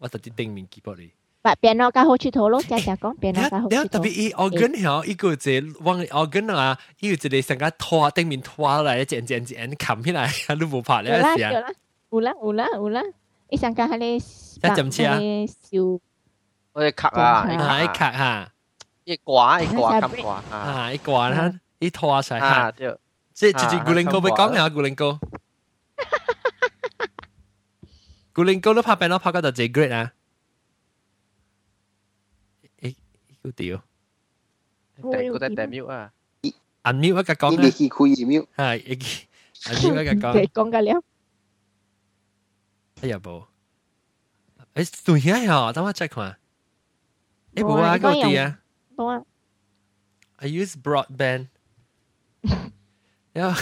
我直接顶面几百哩。把变脑加好去头咯，家家讲变脑加好去头。特别伊 organ 吓，伊个只往 organ 啊，伊有一个上个拖顶面拖来，剪剪剪砍起来，你无拍咧是啊？有啦有啦有啦，伊上个迄个一针车啊，烧我哋卡啊，啊一卡哈，一挂一挂咁挂啊，一挂啦，一拖晒哈，即即即古靈哥咪講下古靈哥。古灵哥都拍病咯，拍嗰度最 great 啊！诶，好屌第个在 demo 啊， ，unmute 一个讲伊你去开 email，系，unmute 一个讲对，讲紧了，哎呀冇，诶对呀，等我 check 看，诶冇啊，嗰啲啊冇啊， ，I use broadband，呀，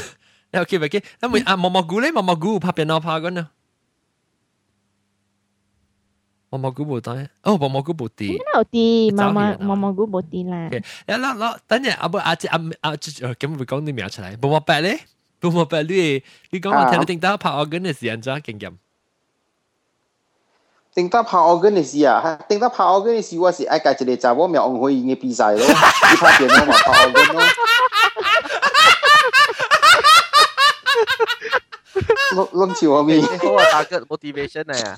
你 OK 唔 OK？咁咪啊，毛毛菇咧，毛毛菇拍病咯，拍紧啊。 毛毛菇冇得，哦，毛毛菇冇啲。边度啲走毛远啊毛毛毛菇冇啲啦，呀，嗱嗱，等阵阿不阿姐阿阿咁会讲啲名出嚟，冇冇白咧，冇冇白你你讲我听你听到拍我嗰阵时间真经验，顶得拍 organ 嘅时啊，顶得拍 organ 嘅时，我是爱家一个查某苗红可以嘅比赛咯，你拍电脑嘛拍 organ 咯。拢拢笑我咪，好啊，大个 motivation 嚟啊，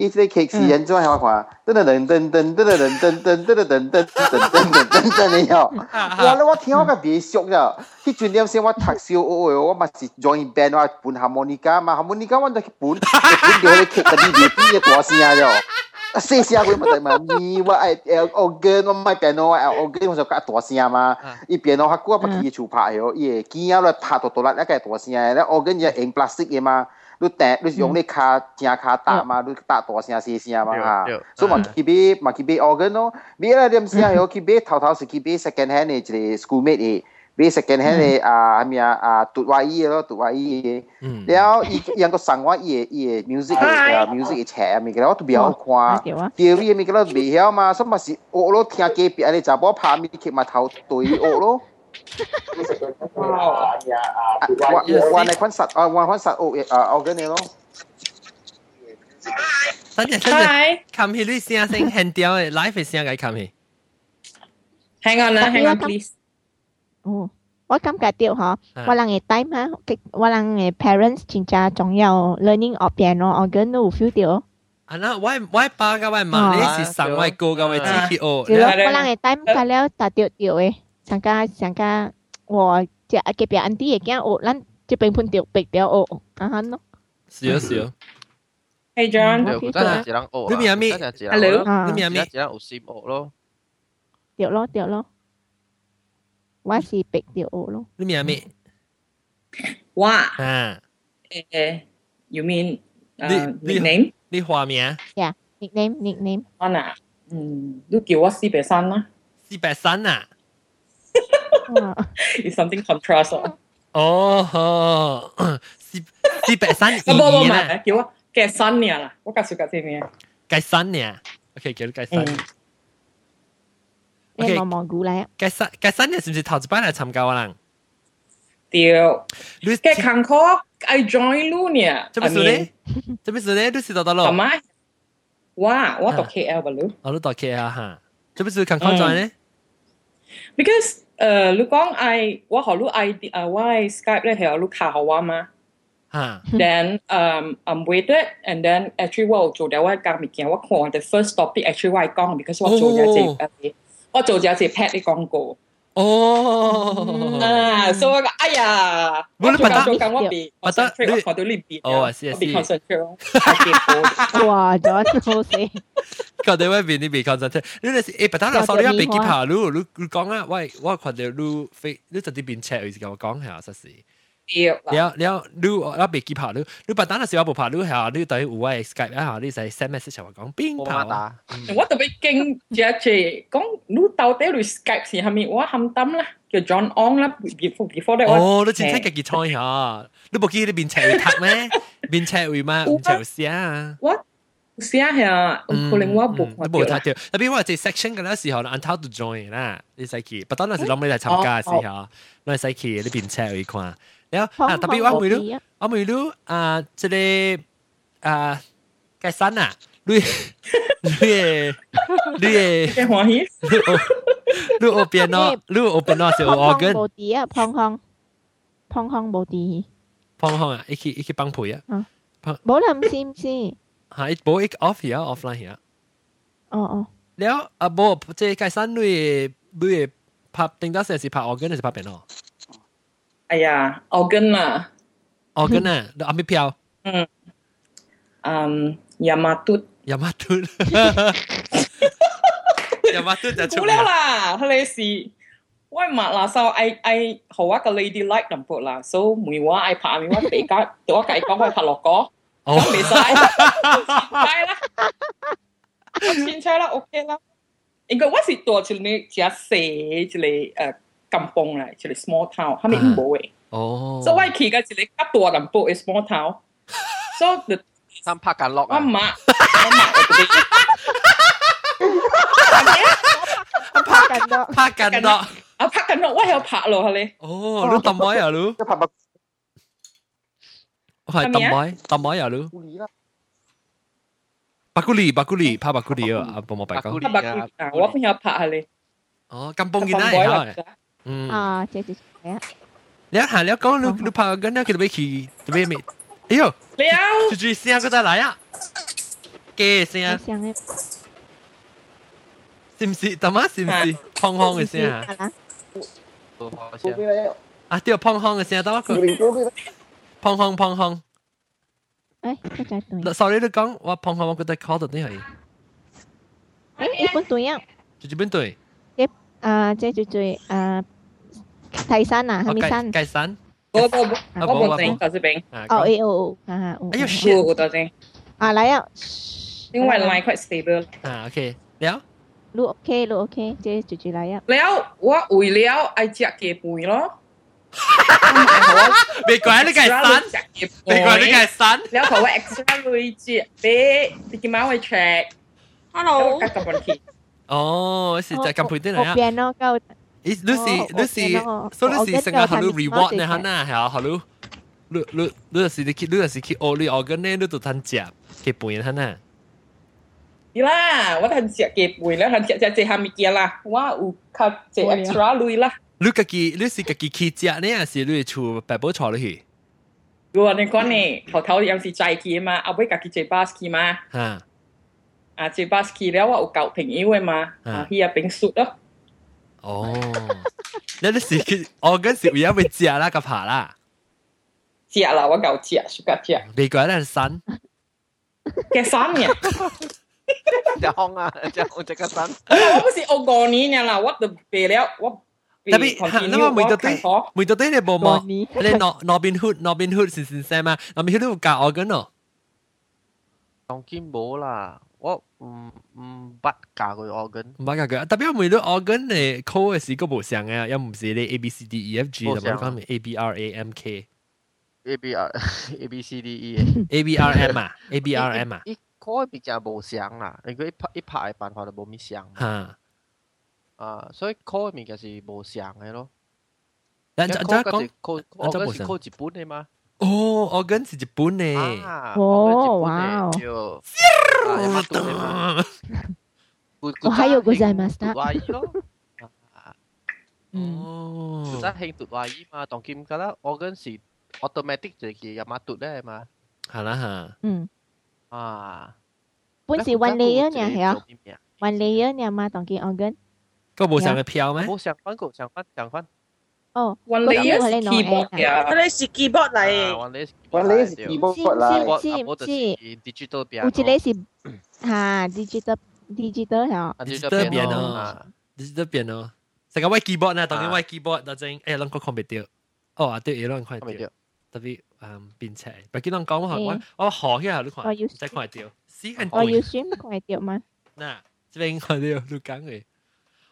伊啲剧是安怎样看？噔噔噔噔噔噔噔噔噔噔噔噔噔噔噔噔噔嘅哟。哇！你我听我个别俗呀，迄阵点先我读小学嘅，我嘛是 join band 我本哈莫尼卡嘛，哈莫尼卡我就去本，本掉你剧嗰啲嘢边嘅大声咗。细声佢咪嘛，咪我爱诶 organ 我买 piano 我爱 organ 我就较大声嘛，伊 piano 较久我咪去厝拍嘅，伊会机啊来拍到到啦，一个大声嘅，咧 organ 就用 plastic 嘅嘛。 du te du yong ne kha tia kha ta ma du ta to sia si sia ma ha so ma ki be ma ki be organ no be ra dem sia yo ki be thao thao si ki be second hand ne je school mate e be second hand ne a amia a tu wa yi lo tu wa yi e liao i yang ko sang wa yi yi music e music e che mi ko tu biao kwa theory mi ko be ya ma so ma si o lo tia ke pi ale cha bo pha mi ke ma thao toi o lo wow. yeah, uh, one, yes. one quan sát, uh, one quan sát, oh, uh, organ này luôn. Hi. Hi. Come here, Lucy. I think hand down. Life is young. I come here. Hang on, hang on, please. Oh. 我感覺到嗬，我人嘅 time 啊，我人嘅 parents 真正重要 learning of piano organ 都 feel 到。啊，那我我爸嘅我媽，你是上我哥嘅我 G P O，我人嘅 time 佢了達到到嘅。上家上家我即系隔壁 auntie 嘅惊学，咱即边判掉白掉学，啊哈咯。是啊是啊， Hey John，对，真系只能学，你咪有咩真系只能 Hello 啊你咪有咩只能学先学咯，掉咯掉咯，我是白掉学咯。你咪有咩哇，啊？诶，you mean 你诶你 nickname？你花名 nickname nickname 我嗱，嗯，都叫我四百三啦四百三啊？ ，is something contrast 啊。哦吼，四四百三啊，不不唔二啦，系，叫我嘅新年啦，我介绍介绍咩？计三呢？OK，叫你计三。嗯，你毛毛菇嚟啊！计三计三呢？是唔是头一班嚟参加啊？人？屌，你嘅 concord I join 路呢，做咩事咧？做咩事咧？你是到到咯？系咪？哇，我读 KL 吧路我都到 K 啊哈。做咩事近靠在呢？ ，because 诶，你讲 I 我学路 I 诶我 Skype 咧系有路卡好玩嘛。哈 then um I'm waited and then actually 我有做咗我讲物件，我看 the first topic actually 我系讲，because 我做咗一只诶，我做咗一只 pet 嘅广告。 哦，啊，所以我讲哎呀，我做冇你拔得紧做紧我被拔得 concentrate，我你看到你变哦I see, I 我被 see concentrate 咯，我被播哇，咗好死，佢哋嗰边你未 concentrate，你哋诶，不单系手你一被机爬，你你你讲啊，喂，我看到你飞，你就啲变赤，意思我讲系啊，实是。 掉啦。了了，你我被机爬，你你不单系小部爬，你系你对有我 Skype 一下，你就 send message 话讲边冇爬乜打，我特别惊 J 讲，你到底你 Skype 是系咪我喊抌啦？叫 John On 啦，before before that 哦，你前妻嘅结菜下，你部机你变赤会踢咩？变赤会吗？唔赤会写啊。我写系可能我冇都冇睇到，特别我系 section 嘅啦时候，until to join 啦，你使去，不当那时谂你嚟参加嘅时候，你使去你变赤会看。 了啊，特别我问你，我问你啊，这个啊，该删啊，你你你，你欢喜，你后边咯，你后边咯是有 organ，无滴啊，胖胖胖胖无滴，胖胖啊，一起一起帮配啊，无啦，唔是唔是，吓，无一 off here offline here，哦哦，了啊，无即该删你你拍，顶多是拍 organ 还是拍边咯？哎呀，我跟啦， organ 啊，你阿咪票。嗯，嗯，亚麻嘟，亚麻嘟，亚麻嘟就出冇了啦，佢哋是我麻啦，所以爱爱好我个 lady like 咁拨啦，所以每我爱拍，每我比较，对我计讲我拍落歌，哦，未使，系啦，我先猜啦，OK 啦，应该我是多一个只细一个诶 kampung 啦，一个 small town，系咪唔冇嘅？哦，所以我去嘅一个较大淡薄嘅 small town，所以就三拍紧落我啊！妈，我妈我哋。拍紧咯，拍紧咯，啊拍紧咯，我系有拍咯，系你。哦，你抌麦啊你，一拍白我系抌麦，抌麦啊你，狐狸啦，白古利，白古利，拍白古利啊，啊，帮我白讲，白古利拍白啊，我朋友拍系你。哦，咁帮见啦啦， 嗯，啊，谢谢谢，你一行你一讲你你拍紧咧，佢哋俾佢特别咩？哎呦，了，住住声嗰度嚟啊，嘅声，想嘅，是唔是？抌啊，是唔是？砰砰嘅声啊，好好做咩咧？啊，对，砰砰嘅声，等我狐讲，狸做咩咧？砰砰砰砰。诶，一只对， sorry 你讲，我砰砰我觉得 call 到啲系，诶，一本对啊，住住边对？ 啊，即係最啊，泰山啊，係咪山？泰山。我我我我正，我是冰。哦，哎哦，啊，哎呦，shit！我我正。啊，來啊。因為 line quite stable。啊，OK，了。路 OK，路 OK，即係最最來啊。了，我為了愛食雞飯咯。未怪你個山，未怪你個山。了，我 extra 累積，你你今晚會 check？Hello。哦，是在柬埔寨嚟啊。piano 夠。咦，Lucy，Lucy，所以 Lucy 成日考慮 reward 呢？嚇嗱，係啊，考慮。你你你是你去你是去學你學緊呢？你都貪食，佢背嚇嗱。伊啦，我貪食佢背啦，貪食食食下咪嘢啦，我有靠食 extra 類啦。你家己你是家己去食呢，還是你厝白寶坐落去？我你講呢，頭頭又是齋去嘛，後尾家己坐巴士去嘛。嚇。à chị ba ski đéo ậu cậu tình yêu em à. Hi à, bình sụt đó. Ồ. Nên là cái organ sự yếu với là cái phá là? Chị là tôi cậu chị suy cả chị bị gọi là sắn cái sắn nhỉ? Dạ chong à, chong chắc cái sắn. Không phải ông gọi ni nha là, tôi bị léo, tôi 特別係因為每到啲每到啲你冇望，你攞攞邊 hood 攞邊 hood 先先聲嘛，攞邊 hood 都教我緊咯。當然冇啦。唔唔捌教佢 organ，唔系㗎，特别我每到我紧你 call 嘅时个冇上嘅，又唔是你 A B C D E F G 咁样讲咪 A B R A M K A B R A B C D E。 A B R M 啊 A B R M 啊一开面就冇上啦，如果一拍一拍嘅办法就冇咩上吓。啊，所以 call 面就是冇上嘅咯。但一就就讲call 嗰时 call 我就冇上嗰时 call 日本嘅嘛。 おー、おがんす日本ね。おー、わお。おはようございました。Thực ra hình tụt hoài mà tổng kim cả đó organ chỉ automatic chỉ chỉ là mà tụt đấy mà. Hả là hả? Ừ. À. Bốn chỉ one layer nha hiểu? One layer nha mà tổng kim organ. Có bộ sang cái phiếu mấy? Bộ sang phân, bộ sang phân, sang phân. 哦，雲你依個 keyboard 嘅，雲你是 keyboard 嚟，雲你雲你是 keyboard 嚟，我知唔知？digital 邊？我知你是嚇 digital digital 嚇，digital 邊咯，digital 邊咯，成個 white keyboard 咧，當然 white keyboard 嗰陣，誒兩個 computer，哦啊對，兩個 computer，特別嗯變車，唔記得講乜話，我學嘅係兩款，再款掉，時間我要選款掉嗎？嗱，這邊款掉，你講嘅。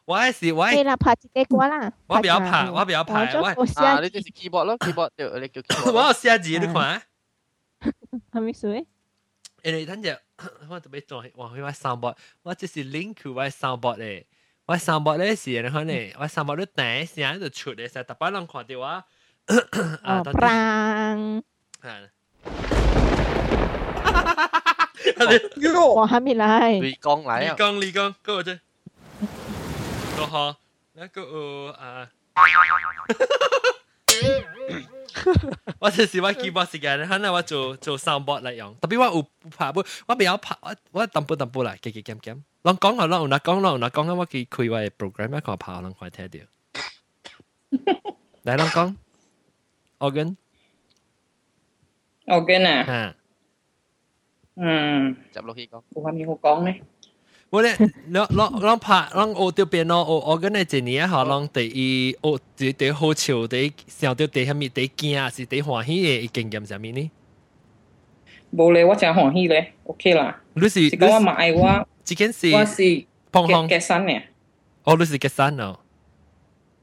我系是我系啦，拍自己歌啦。我不要拍，我不要拍。我啊，你就是 keyboard 咯，keyboard 对，你叫 keyboard。我有写字，你看。系咪水？诶，你等阵，我特别做，我去我 soundboard，我只是 link 佢我 soundboard 咧，我 soundboard 咧是你看咧，我 soundboard 都第一声就出嚟，实特别人看到啊。啊，bang！我还没来。李刚来啊！李刚，李刚，嗰个啫。 ก็ฮอแล้วก็เอออ่า我就是我 keyboard 时间，可能我做做 soundboard 嚟用，特别我有拍本，我比较拍我我淡薄淡薄啦，几几减减。啷讲啊，啷有哪讲，啷有哪讲啊，我佢开我嘅 program 一个拍，啷快听到。嚟啷讲，organ organ 啊，吓，嗯，入落去讲，有话咩好讲咧？ 我咧，啷啷啷拍啷学到边咯？我我嗰呢一年吓，啷第一学第第好笑，第想到第下面第惊是第欢喜嘅经验上面呢？冇咧，我真欢喜咧，OK 啦。你是讲我买我，呢件事我是碰碰嘅山嘅。哦，你是嘅山哦。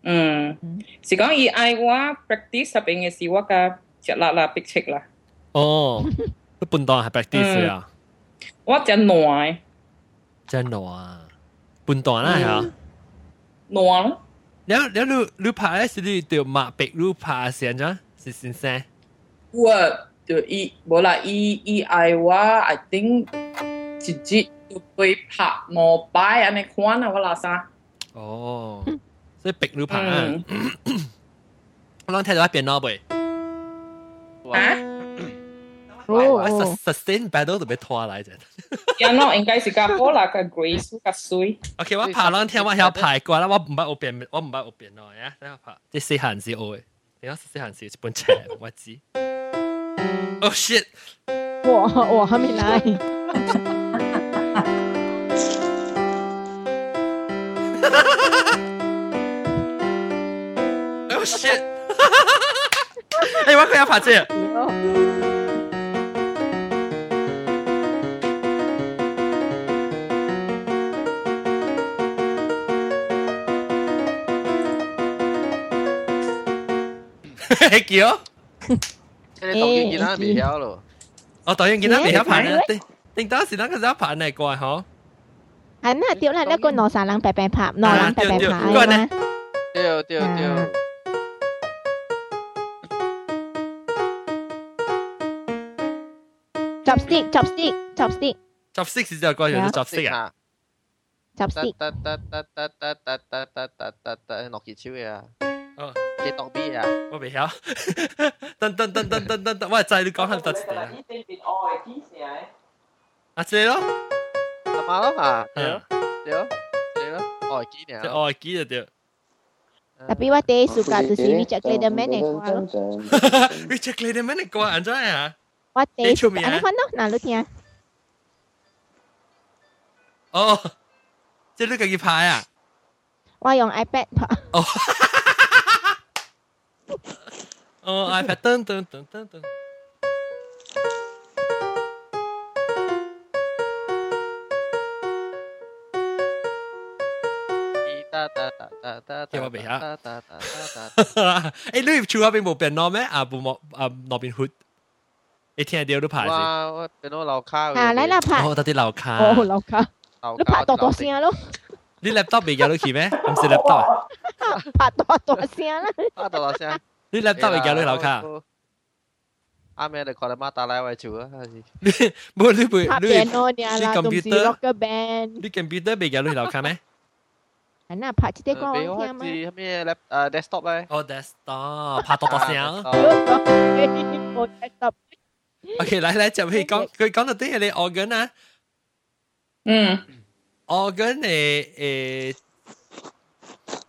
嗯，是讲以爱我 practice 入边嘅事，我嘅只辣辣逼切啦。哦，你半档系 practice 啊？我只耐。 จะหนัวปุ่นตัวน่真挪啊，半段啦นัว。แล้วแล้วรูรูปาแล้วสิเดี๋ยวมาเป็กรูปาเสียงจ้ะสิสินแซ่ว่าเดี๋ยวอีบอกละอีอีไอว่า I think จิจิตัวไปผักมอายอันนี้ควานอะว่าละซะโอ้ใช่เป็กรูปาอะลองแทนว่าเปลี่ยนนอไปฮะโอ้ sustain battle ตัวไปทัวร์อะไรจ้ะ 呀，喏，应该是甲好啦，甲 grace 甲水。 OK，我爬两天我晓排过啦，我唔捌学变，我唔捌学变咯，呀，等我爬。即细汉时学嘅，点解细汉时一本册我知。Oh shit！我我还没来。Oh shit！哎，我佢要爬这。 叫？你当然见啦，未晓咯。我当然见啦，未晓盘啊！定定当时那个时候盘嚟过嗬。系咩？掉啦！呢个罗沙冷白白拍，罗冷白白拍啊嘛。对对对。chopstick chopstick chopstick chopstick 是就关于 chopstick 啊。 chopstick 得得得得得得得得得得得落结超嘅啊！ 哦，几多 B 啊？我未晓。等等等等等等等，我系知你讲系得词啊。啊，这咯，阿妈咯嘛，对咯，对咯，对咯，哦，几年啊？哦，几就对。 Tapi what they suka tu si Richard Clayderman ni kuah lo. *laughs* Richard Clayderman ni kuah anjay ah. What they suka ano kan no? Nah lu tiang. 哦，即系呢个要拍啊？我用 iPad 拍。哦。 *laughs* เออไอแพทเทิร์นเติร์นเติร์นเติร์นเติร์น我未晓。哎，你唱下邊冇變攞咩？啊，冇冇啊，攞邊 hood。你聽到都拍先。我變到樓卡。啊，嚟啦拍。我得啲樓卡。哦，樓卡。你拍多多聲咯。你 laptop 未有得去咩？唔是 laptop 啊。拍大大声啦！拍大大声。你 laptop 会行去楼卡？阿妹，你看你妈打来为主啊！你不你不你你 computer 你 computer 未行去楼卡咩？อันน่ะพาที่ได้กล้องเทียมมั้ยมีแล็ปเอ่อเดสก์ท็อปเลยโอ้เดสก์ท็อปพาตัวตัวเสียงโอ้เดสก์ท็อปโอเค来来จับให้ก้องคือก้องตัวที่อะไรออร์แกนนะอืมออร์แกนเอเอ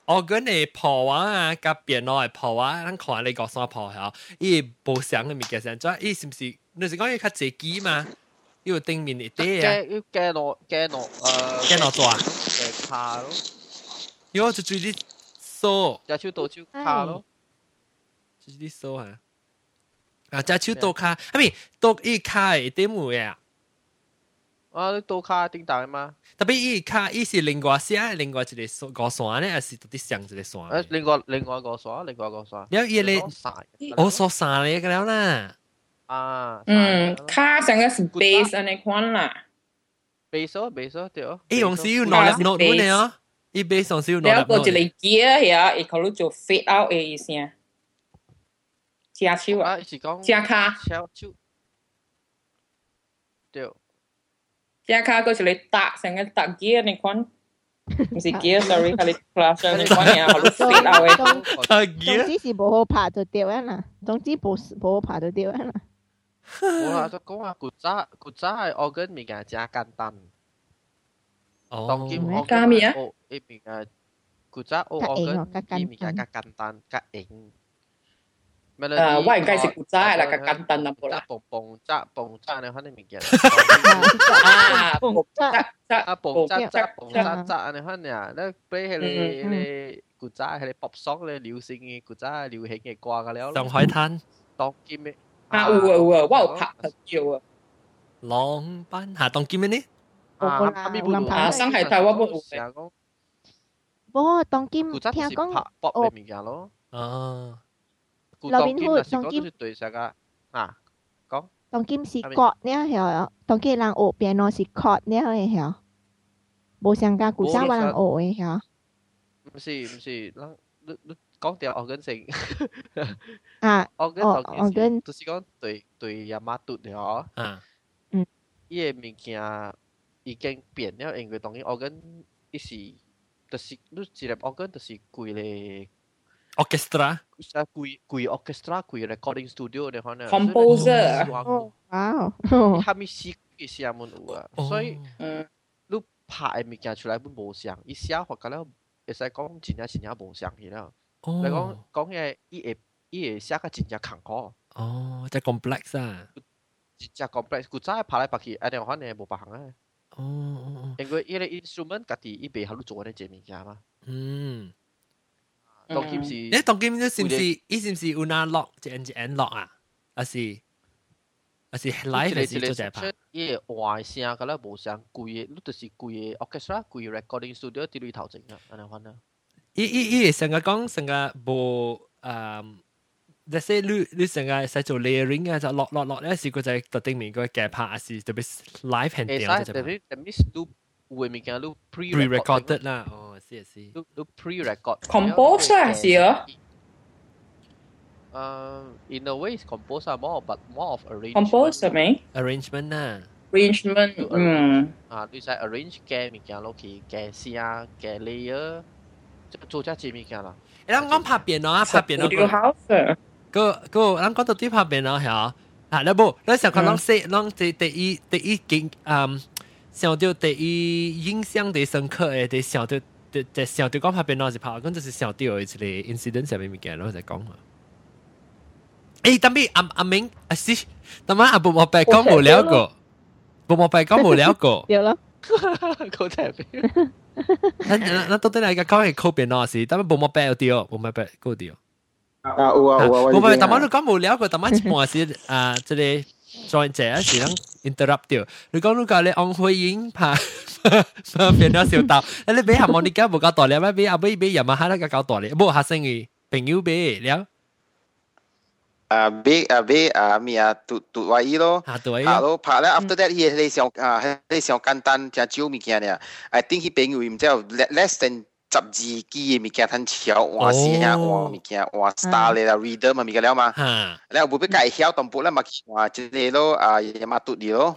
我跟你破完啊，甲变落嚟破啊，咱看你个啥破吓，伊无相嘅物件先，即系伊是毋是？你是讲伊较济机嘛？伊有顶面一啲啊，要加落加落诶，加落大，诶卡咯，哟就最啲数，只手倒手卡咯，最啲数啊，啊只手倒卡，啊咪倒伊卡系点会啊？ 啊，你倒卡顶大嘛？特别伊卡伊是另外写另外一个线个线咧，还是到底上一个线？诶，另外另外一个线，另外一个线。然后伊咧，我所散咧个了啦。啊，嗯，卡成个是 base 安尼款啦。 base 哦，base 对哦。伊用是要攞嚟攞本嚟哦，伊 base 上是要攞嚟。了个一个 gear 遐，会考虑做 fade out 嘅意思啊。加手啊，是讲加卡。 加卡个一个搭成个搭 gear 你款。唔是 gear，sorry，系你 class 你款嘢，考虑 fade out 嘅。搭 gear。总之是冇好拍就掉啊啦，总之冇冇好拍就掉啊啦。我话就讲话古早古早系我跟物件真简单。哦。当今我加咩啊？我呢边嘅古早我我跟呢物件较简单较型。 诶，我应该是古早啦，较简单啦，冇啦。蹦蹦扎蹦扎呢，可能物件。啊，蹦扎扎啊蹦扎扎蹦扎扎呢，可能咧俾佢哋佢古早佢哋 pop song 咧流行嘅古早流行嘅歌嘅了。上海滩。当今嘅。啊，有啊有啊，我有拍很久啊。浪班下当今咩呢？啊，啊，上海滩我冇有嘅。不，当今听讲拍 pop 嘅物件咯。啊。 刘边虎当今对上个啊，讲。当今是角呢系，当今人学边咯是角呢系，冇上加古早话人学嘅系。唔是唔是，人你你讲掉我跟成。啊，我跟我我跟，就是讲对对亚马顿了。啊。嗯。伊个物件已经变了，因为当然我跟一时，就是你一个我跟就是贵咧。 orchestra，贵贵 orchestra 贵 recording studio 咧，可能 composer，哦，哇，*laughs* 他咪试嘅时候有啊，所以你拍嘅物件出来本无像，伊写法个了，会使讲真正真正无像去了。你讲讲嘅伊会伊会写个真正konkr个。哦，即系 complex 啊！真正 complex，古早拍来拍去，安尼可能无白行啊。哦，因为伊个 instrument 家己伊袂晓做呢只物件嘛。嗯。 当今是，诶，当今呢是唔是？伊是唔是有那 lock 一 N 一 N lock 啊？还是还是 live 还是做只拍？伊个外声个咧无声贵嘅，你就是贵嘅 orchestra 贵嘅 recording studio 啲里头整啊，安尼款啊。伊伊伊成个讲成个无诶，即系你你成个使做 layering 啊，就落落落咧，是个就系特定面个嘅拍，还是特别 live hand 掉就系。特别都 有嘅物件都 pre-recorded 啦，哦。是是，都都 pre-record。 composer 是啊。Uh, in a way, composer more, but more of arrangement. composer 咩？arrangement 啊。 arrangement，嗯。啊，你使 arrange 嘅物件落去，嘅声、嘅 layer，做只只物件啦。你谂讲拍电脑啊，拍电脑。 studio house。个个谂讲到啲拍电脑系啊，啊你冇，你成个谂识谂第第一第一经嗯， 想到第一印象第深刻诶，第想到。就就想到講拍邊攞是拍，跟就是想到一個 incident 上面物件咯，就講嘛。誒，特別阿阿明阿是，特晚阿布莫白講無聊過，布莫白講無聊過。有啦，嗰隻邊。那那那到底係個講係靠邊攞是，但係布莫白有啲哦，布莫白嗰啲哦。啊有啊有啊，布莫白特晚都講無聊過，特晚一半是啊，即係 join 者是啷 interrupt 掉。你讲你讲你安徽英拍。变咗小豆，你俾下望你家冇搞大咧，咩俾阿俾俾人嘛下得个搞大咧，冇下生意朋友俾了。啊，俾啊俾啊咩啊，读读话伊咯，啊读话伊，啊咯拍咧，after that 伊系上啊系上简单，就少物件咧，I think 佢朋友唔知 less than 十二支嘅物件，趁潮換先啊，換物件換 star 咧啦，reader 嘛物件了嘛，然後冇俾介曉，同步咧嘛換即係咯，啊夜晚讀啲咯，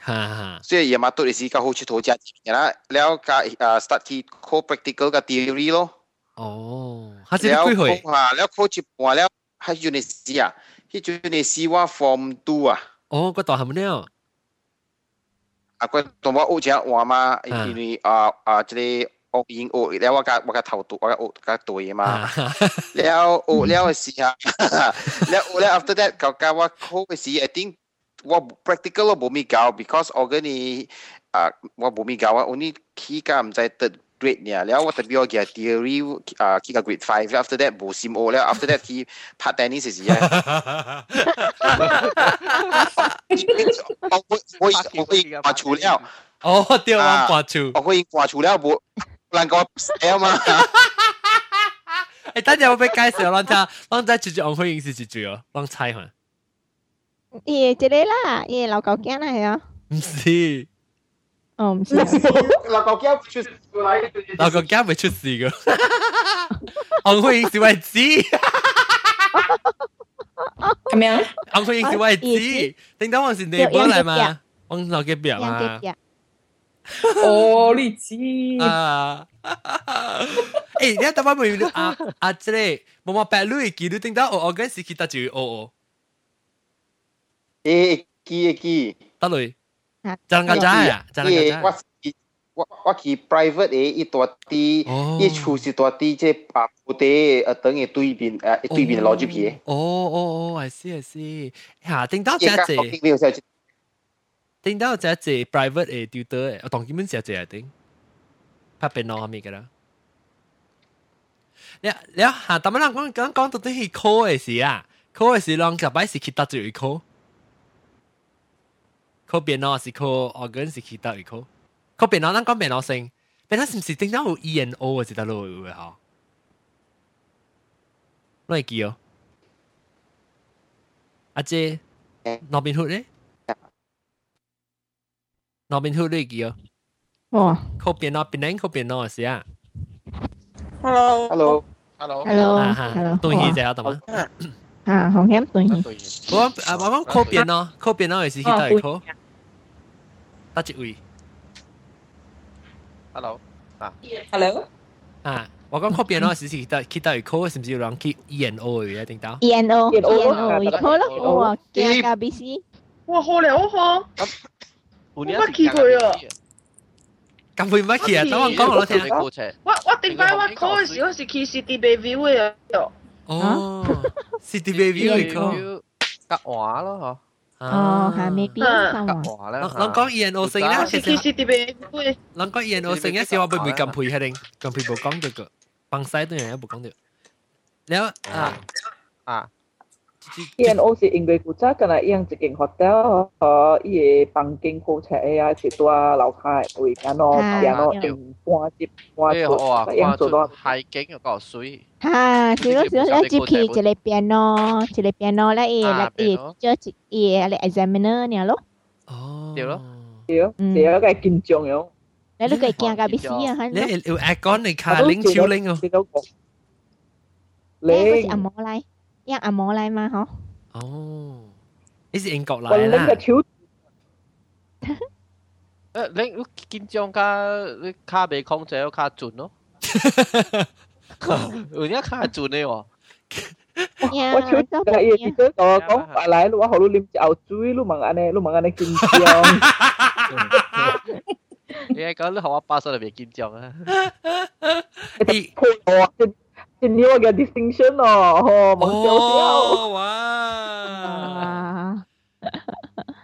所以夜晚讀啲時間好處好正嘅啦，然後加啊 start 去 co practical 嘅 theory 咯。哦，嚇！即係幾回？嚇！然後 co 接換然後喺 university 啊，喺 university 我 form two 啊。哦，個大係咪呢？啊，個同我屋企換嘛，因為啊啊即係。惡言惡，你話個話個頭我個惡個隊啊嘛，你後惡了嘅時候，你惡了 after that 個個我好嘅時，I think 我 practical 我冇咪搞，because 我嗰啲啊我冇咪搞，我 only 起家唔知 third grade 呢，你後我特別我嘅 theory 啊起個 grade five，after that 冇先惡了，after that 佢拍 tennis 嘅時啊，我我我我已經掛住了，哦，掉我掛住，我已經掛住了冇。能够死啊嘛。诶，等阵我俾介绍，咱睇，咱睇住住红灰影是住住哦，咱猜下。伊即个啦，伊老狗囝嚟啊，唔是，哦唔是，老高叫出来，老个家未出事嘅。红灰影是位子，咁样红灰影是位子。叮当我是你过嚟嘛？我老嘅表样嘛嘅。哦，你知啊！ 诶，你等我问你啊啊，即系冇冇白女记，你叮当我我嗰时记得住哦哦，诶记记，得嚟，真个真啊，真个诶真。我我我去 private 诶一大啲，哦一处是大啲即啊部地诶等于对面诶对面攞住嘅，哦哦哦，I see I see。吓，叮当只一家只。没有在 顶到只只 private 嘅 tutor 诶，我当基本上只系顶，拍边攞咪㗎啦。你你下咁样讲讲讲到底系 call 嘅事啊，call 嘅事两个摆是去得住 call。call 边攞是 call organ 是去得住 call。call 边攞，咱讲边攞先，边攞是唔是顶到有 E N O 嘅是得落嘅嗬？攞嚟记哦。阿姐，罗宾 hood 咧？ 罗宾 hood 你记哦。哇靠边攞边领靠边攞是啊。 Hello， hello hello ，hello 啊哈 hello，对戏就有得嘛？啊，红险对戏，对我啊我讲靠边咯，靠边咯系是去到去靠，得一位 hello Hello，啊！我讲靠边咯是去到去到去靠，是唔是有人去 E N O 嘅定到？ E N O E E&O N O，伊可能我惊咖 B C，哇，好了呵， Mackie 佢啊！咁會 Mackie 啊？等我講我聽。我我點解我 call 嘅時嗰時佢 CD Baby 嘅哦，CD Baby 嘅 call 吉華咯嗬。哦，係 maybe 吉華咧。諗講 E N O 成咧，其實 CD Baby。諗講 E N O 成嘅時候，我會唔會咁配係定咁配部講咗個，bằng sai 都有一部講咗。你啊啊！Ian osi ingwe kucha kana iang jiking hotel ha iye bangking ko che ya chi tua lao khai we kano piano in kwa jip kwa to iang zo do hai king ko sui ha si lo si lo ya jip ki je le piano je le piano la e la e cho chi e le examiner ne lo oh điều đó. Điều điều cái kinh trọng yo lấy lúc cái kia cái bị xí à hắn lấy icon này? Khá linh chiêu linh không? lấy à mò lại 都讲，诶，你阿摩嚟，因阿摩嚟嘛，嗬，哦，你是英国我来啦拎个。超诶你你紧张加你卡俾空姐都卡准咯，有啲卡准嘅喎。呀，我超周个嘢，即系我讲白来，你话好，你啉一后水，你问安尼，你问安尼紧张。你系讲你学我八岁就别紧张啊！咦哦，即 即你我嘅 distinction 哦，吼，冇笑笑。哦，哇啊，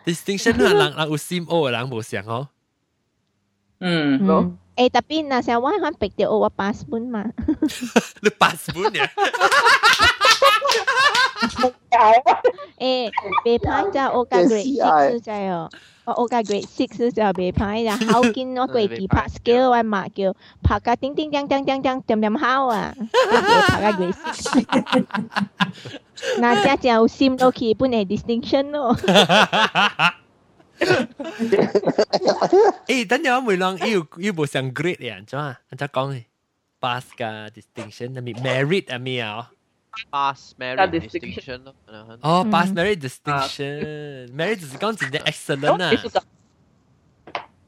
！distinction 系人人有心学嘅人冇上哦。嗯，嗯，诶，特别那时候我系逼掉我 passport 嘛，你八十本 *laughs* 嘅，诶，被派就我个 grade six 就系我我个 grade six 就被派，然后见我 grade 几拍 scale 我嘛叫拍个叮叮当当当当点点好啊，拍个 grade six，那只就闪到佢本嚟 distinction 咯。诶，等阵我每人要要冇上 *laughs* grade 嘅，怎啊？我再讲嘅，pass 嘅 distinction 系咪 merit 系咪啊？ Pass married distinction. distinction. Uh-huh. Oh, mm. pass hmm. married ah. distinction. married distinction is excellent. No, it's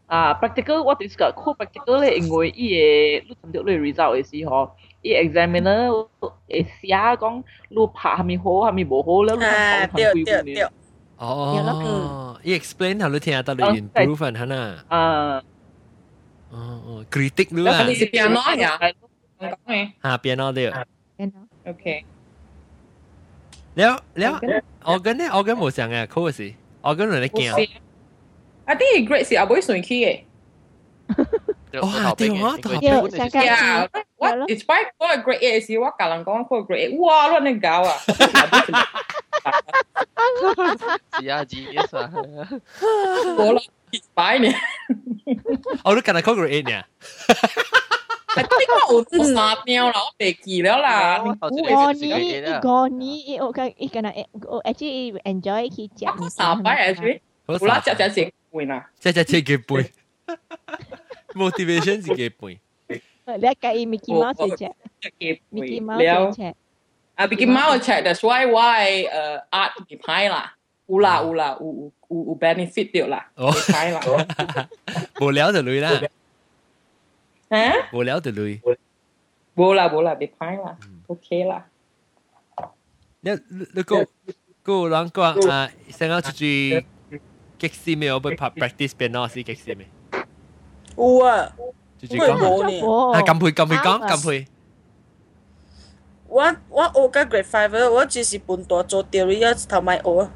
à practical what is cả khu practical là ngồi ý e lúc thầm được lời result ấy gì họ ý examiner eh, ấy xia con lu phá hàm hố hàm bổ hố lắm à tiêu tiêu tiêu oh ý e explain hả lúc thì à ta lời improve hẳn hả à ờ critic nữa à piano hả piano tiêu piano. Okay. 了了，我跟呢，我跟冇上嘅，可是我跟人哋驚。I think he great 是阿妹順起嘅。哇！對啊，特別嘅。Yeah，我 it's by 我 great 嘅時，我教人講我 great，哇！亂你搞啊！是啊，genius 啊！我啦，it's by 呢。我都跟人講 great 呢。*laughs* 你睇下我只猫啦，我别记咗啦。我呢个呢，我佢，佢今日我 actually enjoy 佢食。下摆 actually，我拉食食食盘啦，食食食嘅盘。motivation 食嘅盘。你阿 Gay 咪 keep 猫食食，keep 猫食食。啊，keep 猫食食，所以话诶，art 几派啦？有啦，有啦，有有有 benefit 掉啦。我啦，我聊就嚟啦。吓？无聊就累。冇啦冇啦，唔歹啦，OK 啦。你你个个人讲啊，想要出去激死未？我会拍 practice piano 是激死未？有啊，出去讲啊，揿配揿配讲揿配。我我学紧 grade five，我只是半大做 theory 啊，头咪学啊，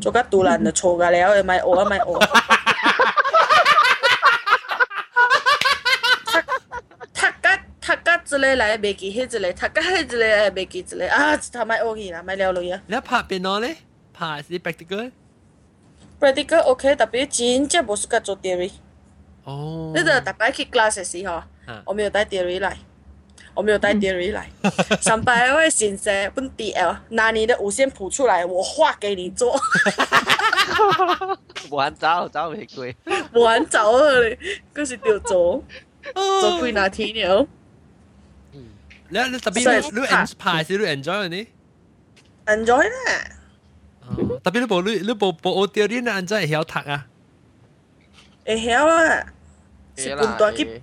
做紧杜兰就错㗎了，咪学啊咪学。 只类来没记，黑只嘞他改黑只嘞没记只嘞啊，他买 OK 啦，买了了呀。那拍别哪嘞？拍是 practical，practical OK，真正是个做。哦。你这大摆去 class 时吼，我没有带 derry 来，我没有带 theory 来。上班会先生问 DL，拿你的五线谱出来，我画给你做。玩早早玫瑰，玩早了嘞，可是丢走，走归哪天了？*laughs* 你你特别你你 enjoy 拍是你 enjoy 呢？enjoy 啦。特别你部你你部部我掉啲你 enjoy 系晓读啊？会晓啊，是半段去。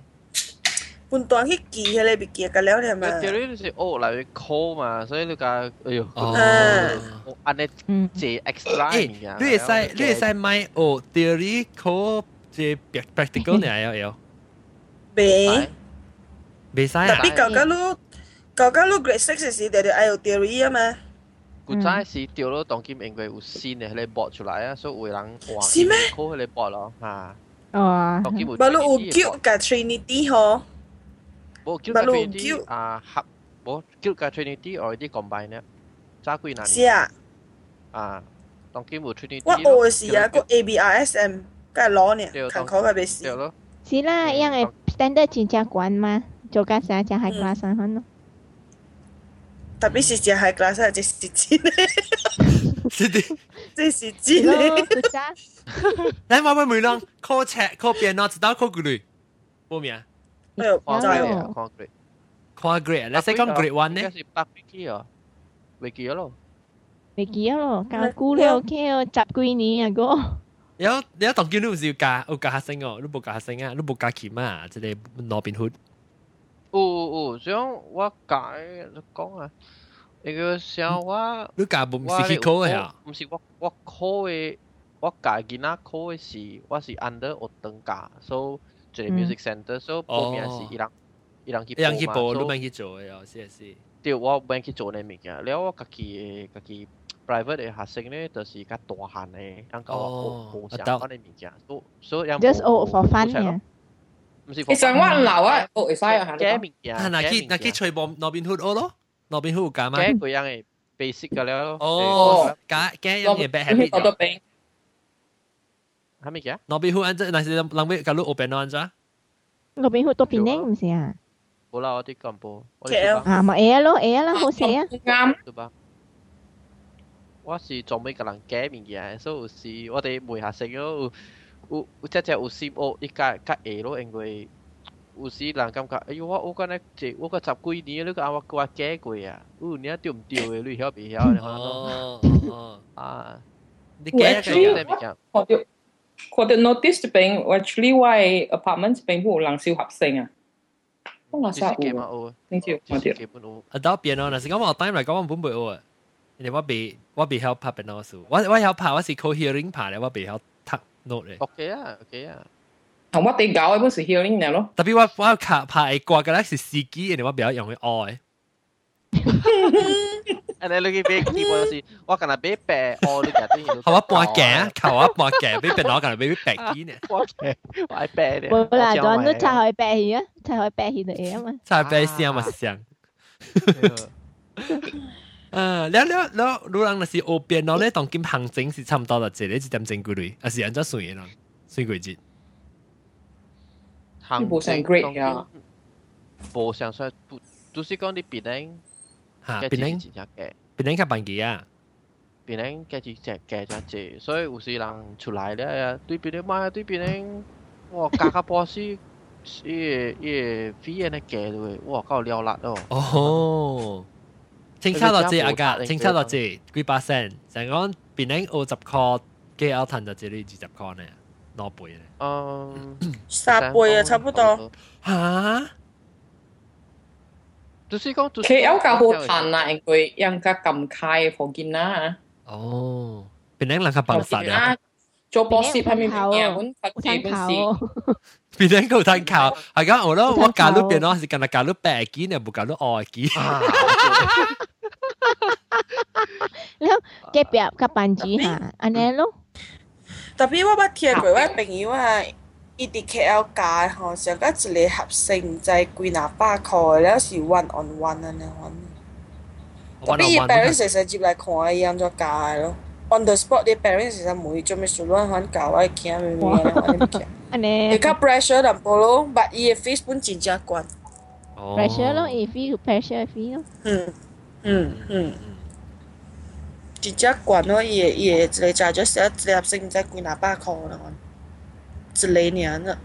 半段去记迄个物件，个了了嘛。掉呢是学嚟 call 嘛，所以你讲，哎呦，我安尼借 extra 诶，你会使你会使买学 theory call 即 practical 呢有有？未，未使啊。特别旧旧路 旧旧路 grade six 时，就就爱有 theory 啊嘛。古早时掉咗当今因为有新嘅迄个 board 出来啊，所以有人话是咩？call 迄个 board 咯，吓。哦。当今有。马路有叫个 Trinity 嗬。冇叫架 Trinity 啊合，冇叫架 Trinity already combine 咧，揸几难？是啊。啊，当今冇 Trinity。我学嘅时啊，个 ABRSM 梗系攞呢，勤考嘅俾试。对咯。是啦，因为 standard 真正关嘛，做紧啥就系 class 上去咯。 特别是只系 class 系只是真嘅。是的。这是真嘅。你话喂梅朗 call 赤 call 边咯，直到 call 佢哋，报名。哎呦，跨 grade 跨 grade，跨 grade，你识讲 grade one 咧？应该是八几啊？未记咗咯。未记咗咯，教估了 OK 哦，十几年啊个。有你有当叫你唔是要教要教学生哦，你冇教学生啊，你冇教钳啊，即系罗宾汉。 有有，像我教讲啊，那个像我，你教唔是去 call 嘅啊？唔是我我 call 嘅，我教囡仔 call 嘅是我是 under 学堂教，所以。做 music center，所以报名是伊人伊人去伊人去报，你免去做嘅哦，是是。对，我免去做呢物件，了我家己家己 private 嘅学生咧，就是较大汉嘅，人教我学学相关嘅物件，所所以人 just all for fun 嘅。 唔是。其实我唔留啊，学会使啊，嘅物件。啊，嗱去嗱去吹波罗宾汉学咯，罗宾汉有教嘛？嘅嗰样嘅 basic 嘅了。哦，教嘅样嘢 bad habit。系咪嘅？罗宾汉安怎？那是人哋教你 open 安怎？罗宾汉多边呢？唔是啊？冇啦，我啲咁波。啊，咪 A 咯，A 啦，好写啊。啱。对吧？我是做咩个人假物件，所以有时我哋每下成咗 有有只只有心学，一家家下咯，因为有时人感觉，哎呦我我讲咧，即我个十几年，你个我个假过啊，哦，你啊对唔对嘅？你晓唔晓？哦哦啊，你假嘅物件。我哋我哋 notice 边，actually 我 apartment 边冇人小学生啊。我谂下有，你知我哋。啊，到边咯，嗱是讲我 time 嚟讲，我本背学啊。因为我未我未晓拍变老师，我我晓拍我是 cohearing 拍咧，我未晓读 note 咧。 OK 啊，OK 啊。 同我哋搞嘅本是 healing 嘅咯。特别我我卡拍挂嘅咧是司机，然后我比较用去爱。อันนี้ลูกพี่คีย์บอร์ดสิว่ากันนะเบ๊แปะออลูกอย่างที่เห็น 系我半颈，靠我半颈，俾俾攞紧，俾俾白机呢。ว่าแปะว่าแปะเนี่ย 冇啦，仲都拆开白去啊，拆开白去就嘢啊嘛。真系俾声嘛声。诶，你你你你人那是学边咯？咧当今行情是差唔多啦，这里一点钟几类，还是按照算嘅啦，算几节。行冇上 grade 㗎，冇上上，就是讲你边咧吓，嘅边咧字只嘅。边咧夹办机啊？别人嘅只只嘅只只，所以有时人出来咧，对别人买对别人，哇价格波斯，伊伊飞人嘅价对，哇够了辣哦。哦， 清差落节阿格，清差落节几百 percent，就系讲边咧五十块，几有腾就这里二十块呢，攞倍咧。嗯，三倍啊，差不多。吓？就是讲， KL 较好弹啊，因为人家咁开附近啦。哦，边咧人家办实啊？做博士系咪嘢？本佛基本是。边咧够摊靠？系讲我咯，我教到边咯，是近日教到白机，又冇教到爱机。 แล้วเก็บแบบกับปันจีหาอันนี้ลูก 特别我捌听过，我朋友啊，伊伫 KL 教吼，上个一个合成在几若百块，了是 one on one 安尼款。特别伊 parents 会使接来看伊安怎教的咯。On the spot，啲 parents 会使问伊做咩事乱款教我囝咩咩安尼款物件。อันนี้ 会较 pressure 淡薄咯，but 伊嘅 face 本真正悬。 pressure 咯，อีฟีคือ pressure ฟี咯。嗯嗯嗯。 真正悬咯，伊嘅伊嘅一个价就写一个合成唔知几若百块啦，一个尔啦。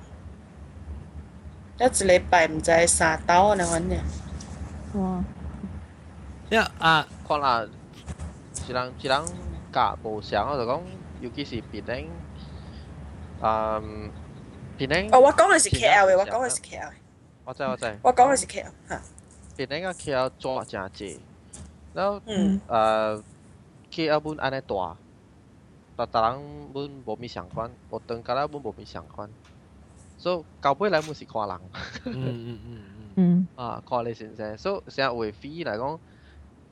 一一礼拜唔知三刀安尼款尔。哇！因为啊，看啦，一人一人教无相，我就讲，尤其是别人，嗯，别人。哦，我讲嘅是 KL 嘅，我讲嘅是 KL。我知我知。我讲嘅是 KL 吓。别人个 KL 做真济，然后嗯 去阿本安尼大，逐逐人阮无咪相款，无当甲本无咪相款，所以到尾来阮是看人。嗯嗯嗯嗯。*laughs* 啊，看你先生，所以像会飞来讲，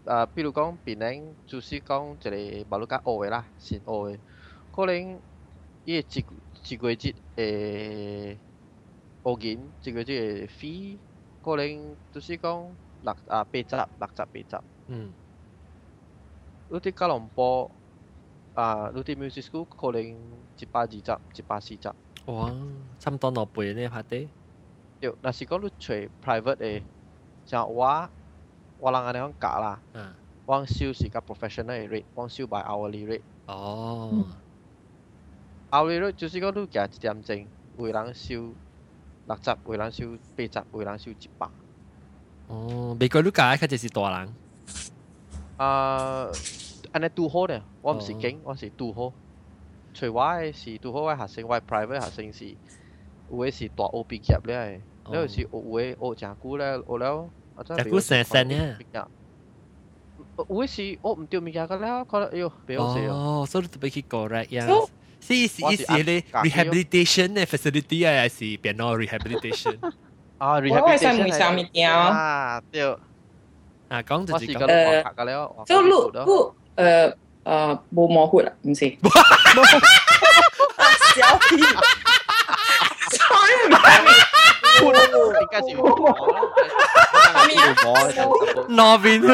啊、比如讲，别人就是讲一个马路甲乌诶啦，是乌诶，可能伊诶一一个月诶乌银，一个月诶飞，可能就是讲六啊八十、六十、八十。嗯。你啲吉隆坡啊，你啲 music school 可能一百二十、一百四十。哇，差唔多攞倍呢拍啲。对，若是讲你找 private 嘅，像我，我人安尼讲教啦，嗯，我收是个 professional 嘅 rate，我收 by hourly rate。哦。 hourly rate 就是讲你加一点钟，有人收六十，有人收八十，有人收一百。哦，美国你教佢就是大人。 啊，安尼拄好呢，我毋是劲，我是拄好。除我嘅是拄好嘅学生，我 private 学生是有嘅是大学毕业咧，了有时有嘅学真久咧，学了啊真系古成成呢。有嘅是学唔对物件个了，觉得哎呦，唔好死哦。哦，所以你特别去 correct 呀。是是是是咧 rehabilitation 嘅 facility 啊，还是变咗 rehabilitation？啊，rehabilitation 系啊，对。 啊，讲就系讲。诶，就路路诶诶冇模糊啦，唔是。小屁。应该是冇模啦。罗宾汉。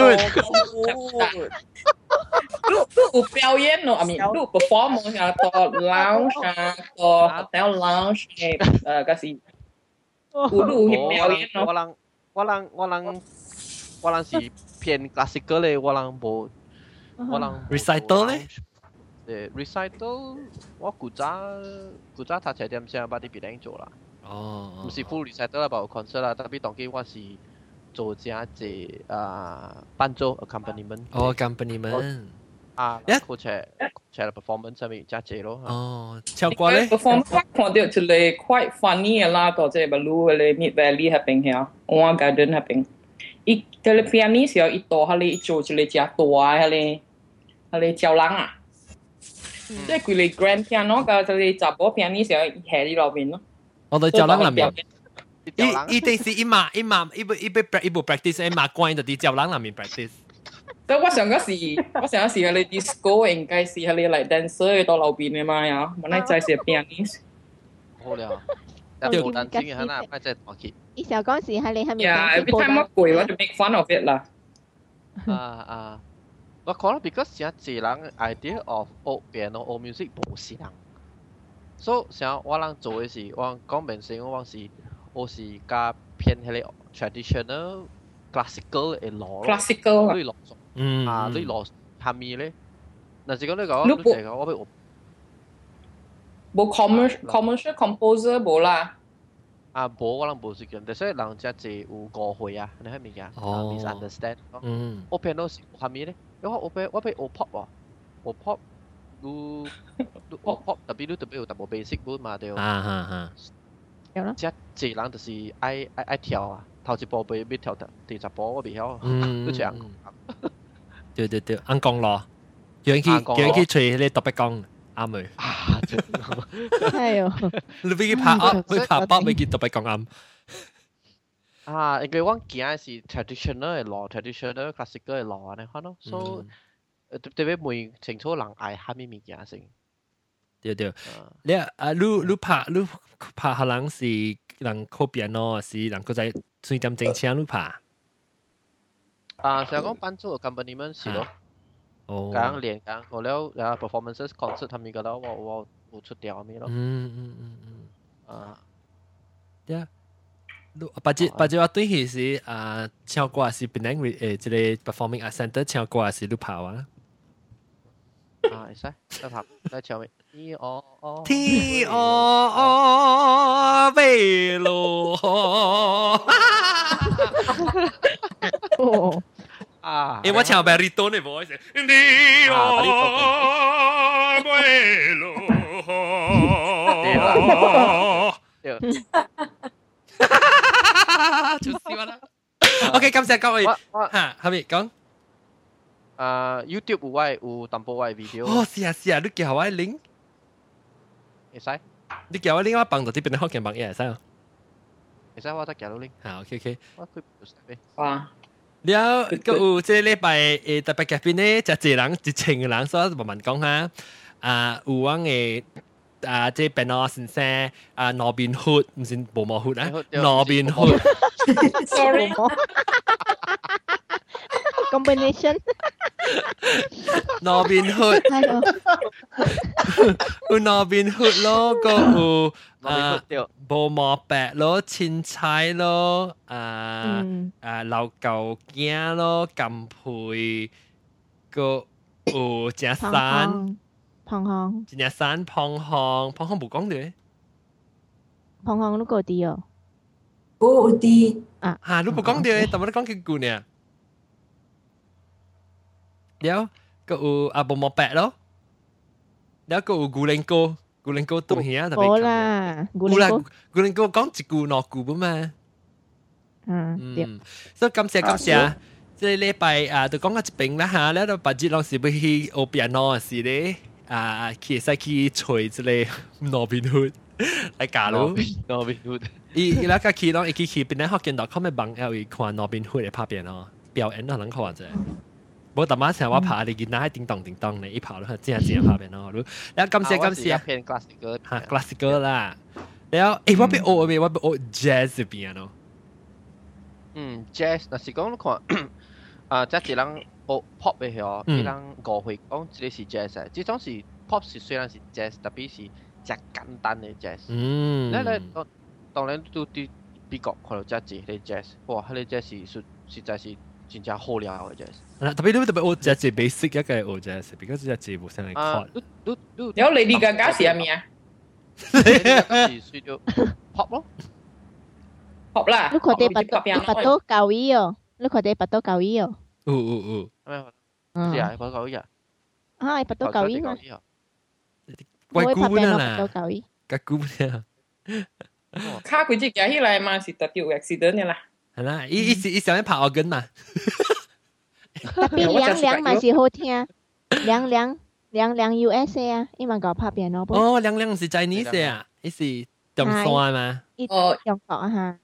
你你有表演咯，I mean，你有 performance 啊，个 lounge 啊，个 hotel lounge 嘅诶，嗰时有你有表演咯。我人我人我人 我人是偏 classical 咧，我人无我人 recital 咧。诶，recital 我古早古早读册点先把啲别人做啦。哦。唔是 full recital 啦，包括 concert 啦，特别当机我是做正只啊伴奏 accompaniment。哦，accompaniment。啊，一个车车嘅 performance 上面加只咯。哦，唱歌咧。 performance 看到一个 quite funny 嘅啦，到即系 Balu 嘅 Mid Valley 嗰边嘅，我 Garden 嗰边。伊个 pianist 有一度，佢哋做一个只大嘅，佢哋教人啊。即系佢哋 grand piano 嘅，佢哋杂波 pianist 有喺喺呢边咯。 我哋走廊入面。伊伊定是伊嘛伊嘛伊部伊部伊部 practice 伊嘛关就啲走廊入面 practice。所以我上嗰时，我上嗰时系你 disco 应该是系你嚟 dancer 到路边嘅嘛呀，唔系就系 pianist。好了， 但冇人知喺那，快再讲起。伊小嗰时系你系咪 Yeah，every time 我攰我就 make fun of it 啦。啊啊！我可能 because 成一人 idea of 学 piano 学 music 无相，所以像我人做嘅是，我讲明先，我是我是加偏迄个 traditional classical 嘅攞 classical 你攞嗯啊，你攞下面咧，嗱是讲你讲，你讲我俾我 冇 commercial commercial composer 冇啦。啊，无我人无时间，但系人只系有误会啊，你系咪呀？哦 misunderstand。嗯。我 piano 是下面咧，因为我俾我俾我 pop 喎，我 pop 都都我 pop 特别都特别有特别 basic 本嘛对。啊哈哈。有啦。即系人就是爱爱爱跳啊，头一步未必跳得，第十步我未晓，嗯都这样。对对对，啱讲咯，叫人去叫人去吹你特别讲。啱咪啊！ 系哦，你俾佢拍啊，俾拍波，俾佢特别讲啱。啊，因为我惊是 traditional 嘅 law，traditional classical 嘅 law 呢，可能所以特别每清楚人爱虾米物件先。对对，你啊，你你拍你拍可能是人 copy 咯，是人个在水点正枪你拍。啊，成日讲班组嘅 company 们是咯。哦，刚练刚我了啊 performances concert 他们嗰度我我我 出掉咪咯。嗯嗯嗯嗯。啊，呀，或者或者我对佢是啊唱歌是变成为诶即个 performing art center 唱歌是你跑啊。啊，会使，再拍再唱咪。天哦哦，天哦哦，飞路。哦。啊！诶，我唱 baritone 嘅 voice，你我背 路，对，就笑啦。OK，感谢各位。吓，系咪讲？啊，YouTube 有位有淡薄位 video。哦，是啊是啊，你叫我 link，会使，你叫我 link 我帮到啲边学嘅帮嘢使啊。会使我得叫到 link。好，OK OK。我佢唔使咩？哇！了，个有即个礼拜诶特别嘉宾咧，就一人一千个人，所以慢慢讲下。 啊，有我嘅啊，即係變我先生啊，羅賓漢，唔是無毛漢啊，羅賓漢。Sorry。*laughs* combination 羅賓漢。係 *laughs* 咯。有羅賓漢咯，個有啊，無毛白咯，青菜咯，啊啊老狗驚咯，金配個有隻山。 胖胖，一只山胖胖，胖胖冇讲嘅。胖胖都嗰啲哦。嗰啲啊吓，你冇讲嘅，但系你讲几句呢？了，个有阿冇毛白咯，了个有古灵哥，古灵哥东嘢特别。好啦，古灵古灵哥讲一句两句嘛。嗯，所以感谢感谢。即系礼拜啊，就讲下一边啦吓，แล้วปัจจุบันสิไปที่โอเปียโนสิเด้อ่าขี่ใส่ขี่ช่วยจะเลยนอบินฮูดไอ้กาลู นอบินฮู 啊，其實去揣一個羅賓 Hood 來教咯。羅賓 Hood，伊伊拉家去攏伊去去邊咧學見到，看咩網 L 伊看羅賓 Hood 嘅拍片咯，表演都能看者。無淡薄仔像我拍啲囡仔叮當叮當咧，伊拍落去真真拍片咯。然後今時今時啊，偏 classical 嚇 classical 啦。然後誒，我邊學咩？我邊學 jazz 邊啊咯。嗯，jazz 若是講你看啊，即係人。学 pop 嘅嗬，啲人误会讲呢是 jazz 啊，呢种是 pop 是虽然是 jazz，特别是只简单嘅 jazz。嗯，你你当当然都啲美国看到只字嘅 jazz，哇，佢哋 jazz 是实实在是真正好料嘅 jazz。特别都特别我只字 basic 一个系我 jazz，because 只字冇声嚟 cut。都都有 Lady Gaga 是系咪啊？Lady 是属于 pop 咯，pop 啦。你佢哋拔到拔到旧衣哦，你佢哋拔到旧衣哦。 哦哦哦，系啊，拔到旧衣啊！啊，拔到旧衣嘛？怪姑娘啦，拔到旧衣。个姑娘。卡佢只夹起来嘛，是特掉 accident 嘅啦。系啦，伊伊是伊想要拍我根嘛。特别凉凉嘛是好听，凉凉凉凉 USA 啊，因为个拍片咯。哦，凉凉是 Chinese 啊，伊是 中山嘛？哦，中国吓。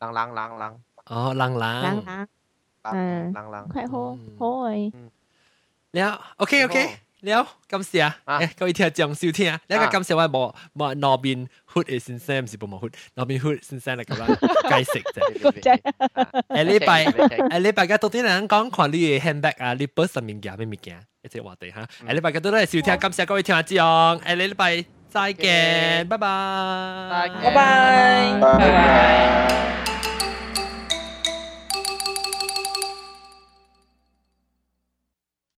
冷冷冷冷。哦，冷冷。冷冷。 嗯。冷冷。快好好诶。了，OK OK。了，感谢啊！诶，各位听众收听，呢个感谢我冇冇那边 hood 嘅先生，唔是冇冇 hood，那边 hood 先生嚟咁样解释啫。诶，礼拜诶礼拜嘅到底人讲看你嘅 handbag 啊，你本身物件咩物件？一只话题吓。诶，礼拜嘅都系收听，感谢各位听众。诶，礼拜再见，拜拜，拜拜，拜拜。